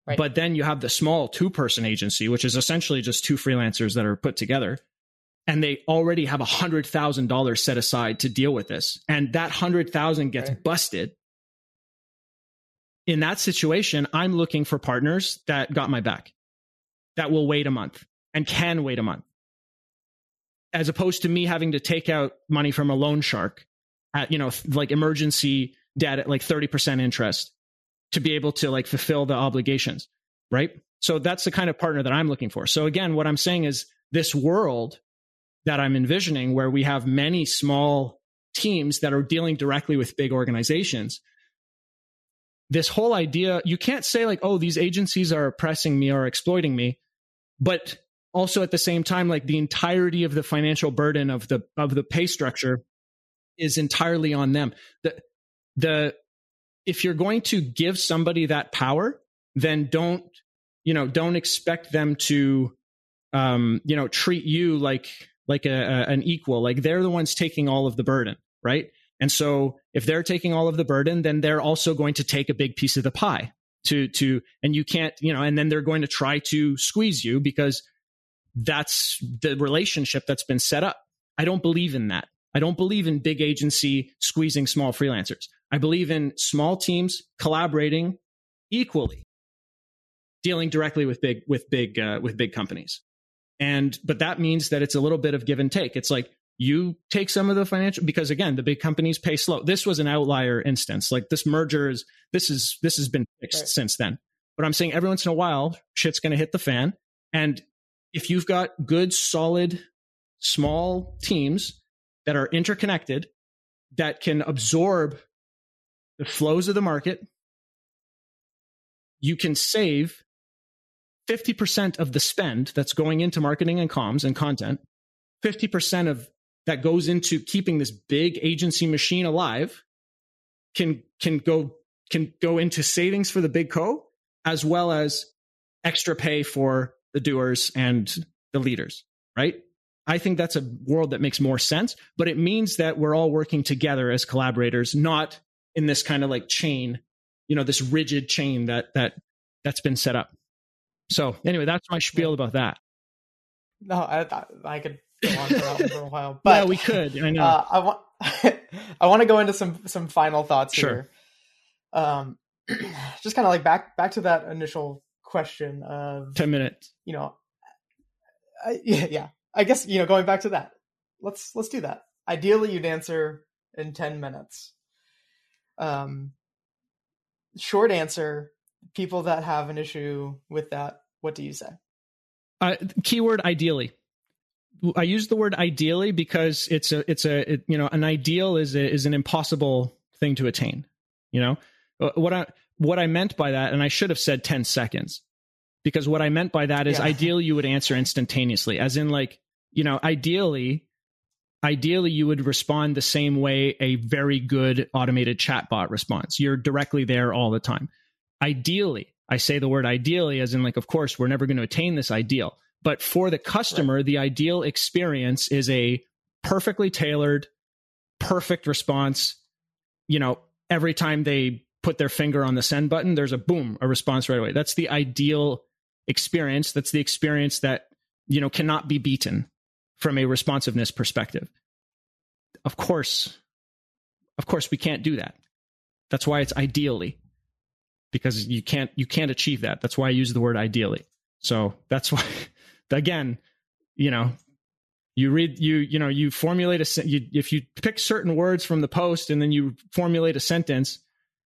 Right. But then you have the small two person agency, which is essentially just two freelancers that are put together. and they already have a hundred thousand dollars set aside to deal with this and that hundred thousand gets Right. busted in that situation i'm looking for partners that got my back that will wait a month and can wait a month. As opposed to me having to take out money from a loan shark at you know like emergency debt at like 30% interest to be able to like fulfill the obligations right? So that's the kind of partner that i'm looking for. So again what i'm saying is this world that i'm envisioning where we have many small teams that are dealing directly with big organizations this whole idea you can't say like oh these agencies are oppressing me or exploiting me but also at the same time like the entirety of the financial burden of the of the pay structure is entirely on them. The the if you're going to give somebody that power then don't you know don't expect them to um you know treat you like like a, a an equal. Like they're the ones taking all of the burden right and so if they're taking all of the burden then they're also going to take a big piece of the pie to to and you can't you know and then they're going to try to squeeze you because that's the relationship that's been set up. I don't believe in that. I don't believe in big agency squeezing small freelancers. I believe in small teams collaborating equally dealing directly with big with big uh, with big companies. And but that means that it's a little bit of give and take. It's like you take some of the financial because again the big companies pay slow. This was an outlier instance. Like this merger is this is this has been fixed Right. since then. But i'm saying every once in a while shit's going to hit the fan. And if you've got good solid small teams that are interconnected that can absorb the flows of the market you can save 50% of the spend that's going into marketing and comms and content 50% of that goes into keeping this big agency machine alive can can go can go into savings for the big co as well as extra pay for the doers and the leaders right? I think that's a world that makes more sense but it means that we're all working together as collaborators not in this kind of like chain you know this rigid chain that that that's been set up. So anyway that's my spiel about that. No, I, I, I could on for that one for a while, but yeah we could i know Uh, I want I want to go into some some final thoughts Sure. here. Um, just kind of like back back to that initial question of 10 minutes you know, I, yeah, yeah. I guess you know going back to that. Let's let's do that. Ideally, you'd answer in ten minutes. Um, short answer: people that have an issue with that. What do you say? uh, keyword ideally i use the word ideally because it's a it's a it, you know an ideal is a, is an impossible thing to attain you know? Uh, what i what i meant by that and i should have said 10 seconds because what i meant by that is Yeah. ideally you would answer instantaneously as in like you know ideally ideally you would respond the same way a very good automated chatbot responds. You're directly there all the time. Ideally i say the word ideally as in like of course we're never going to attain this ideal but for the customer the ideal experience is a perfectly tailored perfect response. You know every time they put their finger on the send button there's a boom a response right away. That's the ideal experience. That's the experience that you know cannot be beaten from a responsiveness perspective. Of course of course we can't do that. That's why it's ideally because you can't you can't achieve that. That's why i use the word ideally. So that's why again you know you read you you know you formulate a you, if you pick certain words from the post and then you formulate a sentence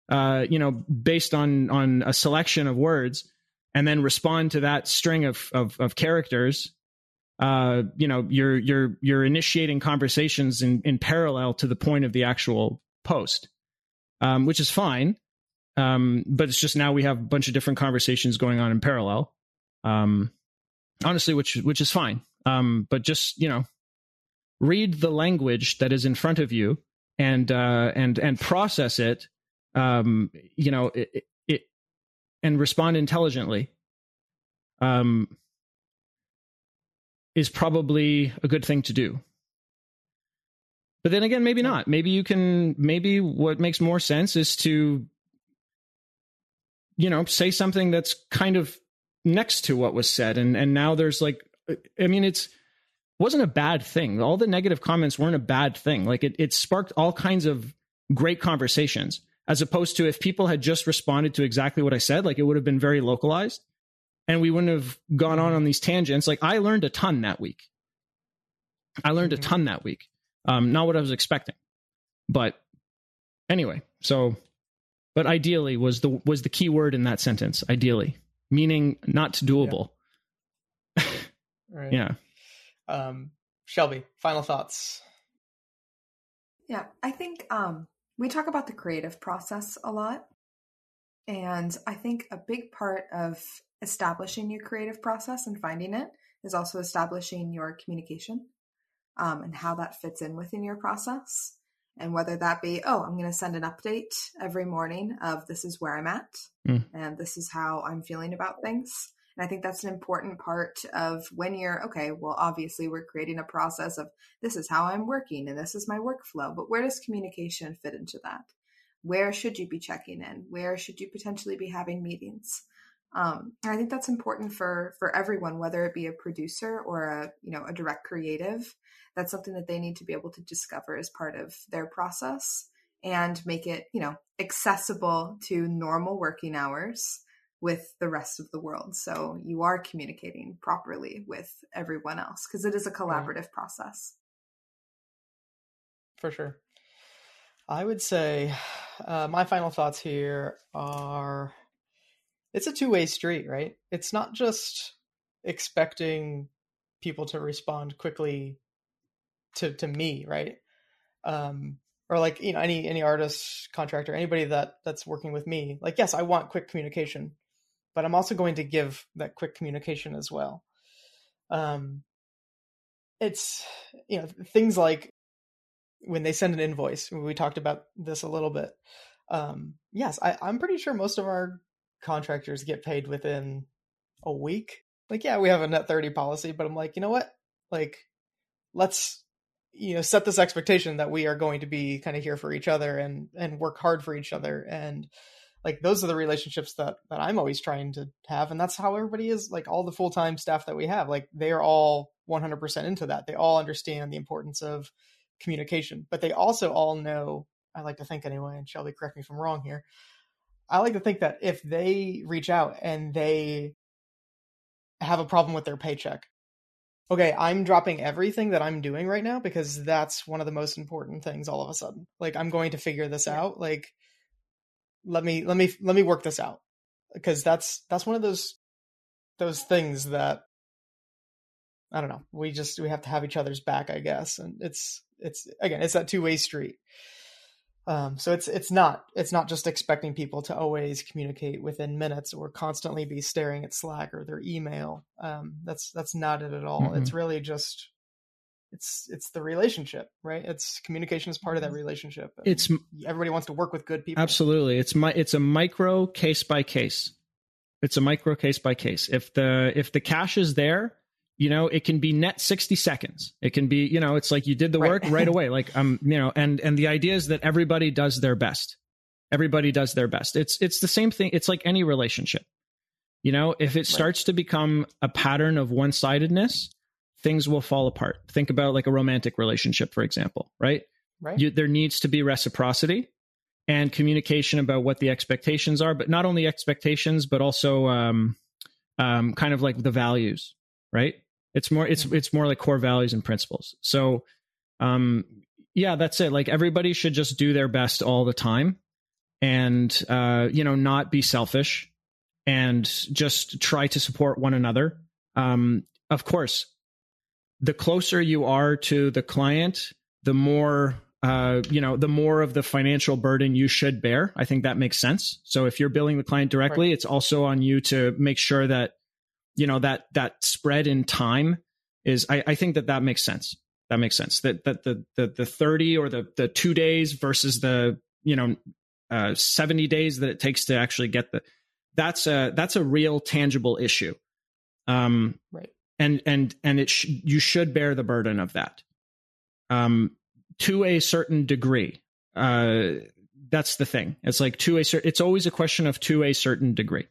uh you know based on on a selection of words and then respond to that string of of, of characters uh you know you're you're you're initiating conversations in in parallel to the point of the actual post um which is fine um but it's just now we have a bunch of different conversations going on in parallel um honestly which which is fine. Um but just you know read the language that is in front of you and uh and and process it um you know it, it and respond intelligently um is probably a good thing to do. But then again maybe not. Maybe you can maybe what makes more sense is to you know say something that's kind of next to what was said and and now there's like i mean it's wasn't a bad thing. All the negative comments weren't a bad thing. Like it, it sparked all kinds of great conversations as opposed to if people had just responded to exactly what I said, like it would have been very localized and we wouldn't have gone on on these tangents. Like I learned a ton that week. I learned mm-hmm. a ton that week. Um, not what I was expecting, but anyway, so, but ideally was the, was the key word in that sentence, ideally, meaning not doable. Yeah. right. yeah. Um, Shelby, final thoughts. Yeah, I think um, we talk about the creative process a lot. And I think a big part of establishing your creative process and finding it is also establishing your communication um, and how that fits in within your process. And whether that be, oh, I'm going to send an update every morning of this is where I'm at mm. and this is how I'm feeling about things. And I think that's an important part of when you're, okay, well, obviously we're creating a process of this is how I'm working and this is my workflow, but where does communication fit into that? Where should you be checking in? Where should you potentially be having meetings? Um, I think that's important for for everyone, whether it be a producer or a you know a direct creative. That's something that they need to be able to discover as part of their process and make it you know accessible to normal working hours with the rest of the world. So you are communicating properly with everyone else because it is a collaborative process. For sure. I would say uh, my final thoughts here are it's a two way street, right? It's not just expecting people to respond quickly to, to me, right? Um, or like you know any any artist contractor anybody that that's working with me like yes i want quick communication but I'm also going to give that quick communication as well. Um, it's you know things like when they send an invoice. We talked about this a little bit. Um, yes, I, I'm pretty sure most of our contractors get paid within a week. Like, yeah, we have a net 30 policy, but I'm like, you know what? Like, let's you know set this expectation that we are going to be kind of here for each other and and work hard for each other and like those are the relationships that that I'm always trying to have and that's how everybody is like all the full-time staff that we have like they are all 100% into that they all understand the importance of communication but they also all know I like to think anyway and Shelby correct me if I'm wrong here I like to think that if they reach out and they have a problem with their paycheck okay I'm dropping everything that I'm doing right now because that's one of the most important things all of a sudden like I'm going to figure this out like let me let me let me work this out because that's that's one of those those things that I don't know. We just we have to have each other's back, I guess, and it's it's again it's that two way street. Um, so it's it's not it's not just expecting people to always communicate within minutes or constantly be staring at Slack or their email. Um, that's that's not it at all. Mm-hmm. It's really just it's it's the relationship right it's communication is part of that relationship it's everybody wants to work with good people absolutely it's my it's a micro case by case it's a micro case by case if the if the cash is there you know it can be net 60 seconds it can be you know it's like you did the work right, right away like um you know and and the idea is that everybody does their best everybody does their best it's it's the same thing it's like any relationship you know if it starts right. to become a pattern of one-sidedness things will fall apart. Think about like a romantic relationship, for example, right? Right. You, there needs to be reciprocity and communication about what the expectations are, but not only expectations, but also um, um, kind of like the values, right? It's more it's it's more like core values and principles. So, um, yeah, that's it. Like everybody should just do their best all the time, and uh, you know, not be selfish, and just try to support one another. Um, of course, the closer you are to the client, the more uh, you know, the more of the financial burden you should bear. I think that makes sense. So if you're billing the client directly, right. it's also on you to make sure that you know that that spread in time is. I, I think that that makes sense. That makes sense. That that the the the thirty or the the two days versus the you know uh, seventy days that it takes to actually get the that's a that's a real tangible issue. Um, right and and and it sh- you should bear the burden of that um to a certain degree uh that's the thing it's like to a certain it's always a question of to a certain degree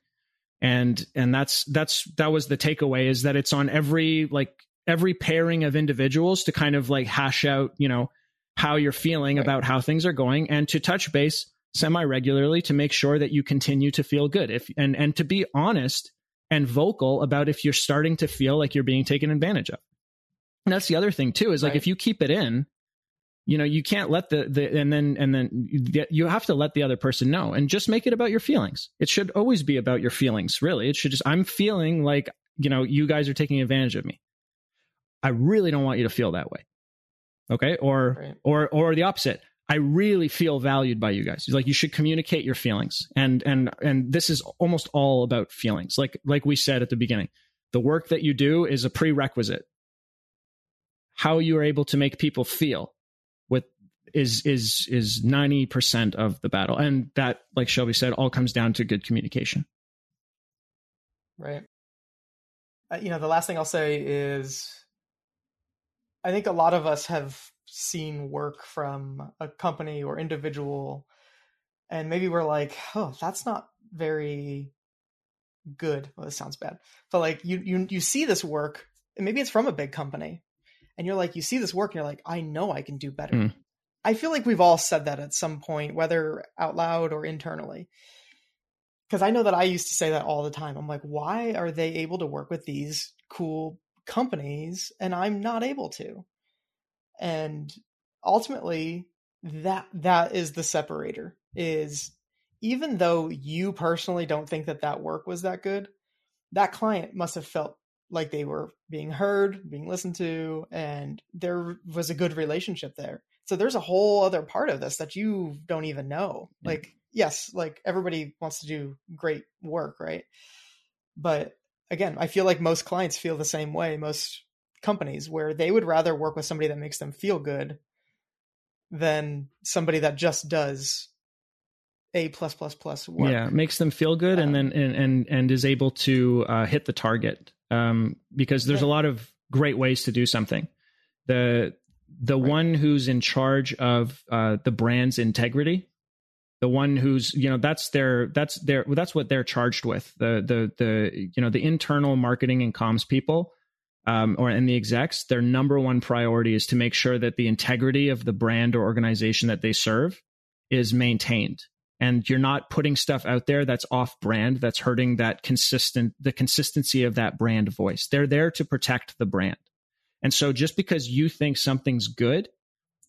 and and that's that's that was the takeaway is that it's on every like every pairing of individuals to kind of like hash out, you know, how you're feeling right. about how things are going and to touch base semi regularly to make sure that you continue to feel good. If and and to be honest and vocal about if you're starting to feel like you're being taken advantage of. And that's the other thing too is like right. if you keep it in, you know, you can't let the the and then and then you have to let the other person know and just make it about your feelings. It should always be about your feelings, really. It should just I'm feeling like, you know, you guys are taking advantage of me. I really don't want you to feel that way. Okay? Or right. or or the opposite. I really feel valued by you guys. Like you should communicate your feelings. And and and this is almost all about feelings. Like like we said at the beginning. The work that you do is a prerequisite. How you are able to make people feel is is is 90% of the battle. And that like Shelby said all comes down to good communication. Right. Uh, you know, the last thing I'll say is I think a lot of us have seen work from a company or individual and maybe we're like oh that's not very good well this sounds bad but like you you you see this work and maybe it's from a big company and you're like you see this work and you're like i know i can do better mm. I feel like we've all said that at some point whether out loud or internally. Because i know that i used to say that all the time. I'm like why are they able to work with these cool companies and i'm not able to? And ultimately that that is the separator is even though you personally don't think that that work was that good that client must have felt like they were being heard being listened to and there was a good relationship there so there's a whole other part of this that you don't even know yeah. like yes like everybody wants to do great work right but again i feel like most clients feel the same way most companies where they would rather work with somebody that makes them feel good than somebody that just does a plus plus plus work. Yeah, makes them feel good, um, and then and and and is able to uh, hit the target. Um, because there's yeah. a lot of great ways to do something. The the right. one who's in charge of uh, the brand's integrity, the one who's you know that's their that's their that's what they're charged with. The the the you know the internal marketing and comms people um, or and the execs, their number one priority is to make sure that the integrity of the brand or organization that they serve is maintained. And you're not putting stuff out there that's off brand, that's hurting that consistent, the consistency of that brand voice. They're there to protect the brand. And so just because you think something's good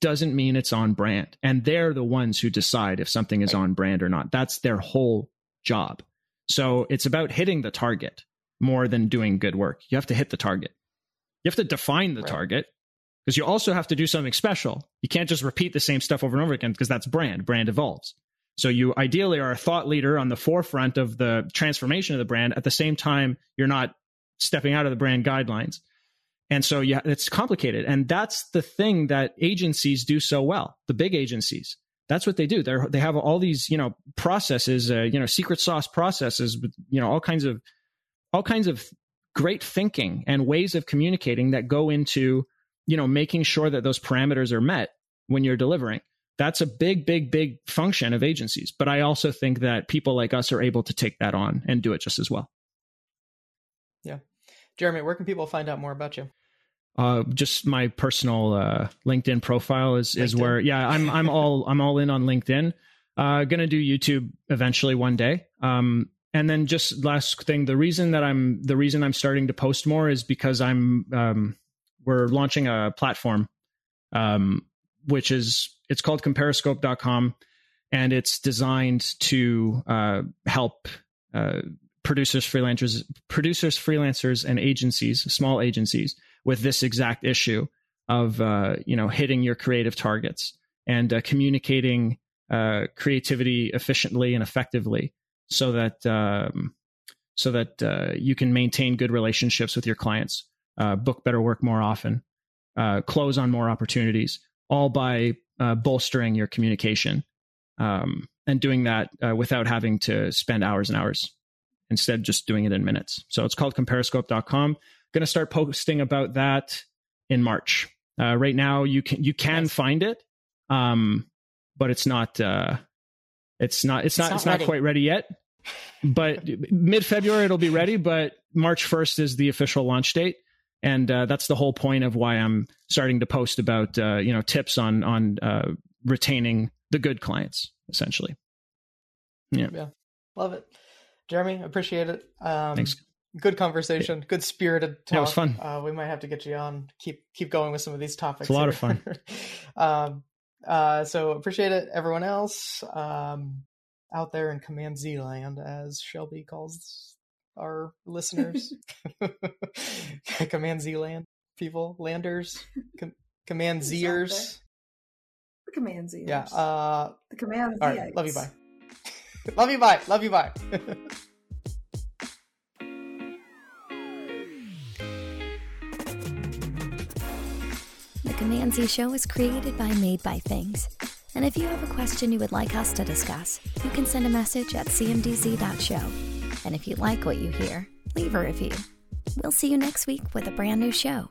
doesn't mean it's on brand. And they're the ones who decide if something is on brand or not. That's their whole job. So it's about hitting the target more than doing good work. You have to hit the target. You have to define the right. target because you also have to do something special. You can't just repeat the same stuff over and over again because that's brand. Brand evolves. So you ideally are a thought leader on the forefront of the transformation of the brand. At the same time, you're not stepping out of the brand guidelines. And so yeah, it's complicated. And that's the thing that agencies do so well. The big agencies. That's what they do. They they have all these, you know, processes, uh, you know, secret sauce processes with, you know, all kinds of all kinds of great thinking and ways of communicating that go into you know making sure that those parameters are met when you're delivering that's a big big big function of agencies but i also think that people like us are able to take that on and do it just as well yeah jeremy where can people find out more about you uh, just my personal uh, LinkedIn profile is LinkedIn. is where yeah I'm I'm all I'm all in on LinkedIn. Uh, gonna do YouTube eventually one day. Um, and then just last thing the reason that i'm the reason i'm starting to post more is because i'm um, we're launching a platform um, which is it's called compariscope.com and it's designed to uh, help uh, producers freelancers producers freelancers and agencies small agencies with this exact issue of uh, you know hitting your creative targets and uh, communicating uh, creativity efficiently and effectively so that um, so that uh, you can maintain good relationships with your clients, uh, book better work more often, uh, close on more opportunities, all by bolstering your communication um, and doing that without having to spend hours and hours. Instead, just doing it in minutes. So it's called compariscope.com. Going to start posting about that in March. Uh, right now, you can you can find it, um, but it's not it's not. It's, not. It's not, quite ready yet. But mid February it'll be ready. But March first is the official launch date. and uh, that's the whole point of why I'm starting to post about uh, you know tips on on uh, retaining the good clients, essentially. Yeah, yeah, love it, Jeremy. Appreciate it. Um, Thanks. Good conversation, good spirited talk. Yeah, it was fun. Uh, we might have to get you on. Keep keep going with some of these topics. It's a lot here. of fun. um, uh, so appreciate it, everyone else um, out there in Command Z land, as Shelby calls our listeners. Command Z land people, landers, com- Command Zers. The command Z. Yeah. Uh, the command Z. all right. Love you. Bye. love you. Bye. Love you. Bye. The Command Show is created by Made by Things. And if you have a question you would like us to discuss, you can send a message at cmdz.show. And if you like what you hear, leave a review. We'll see you next week with a brand new show.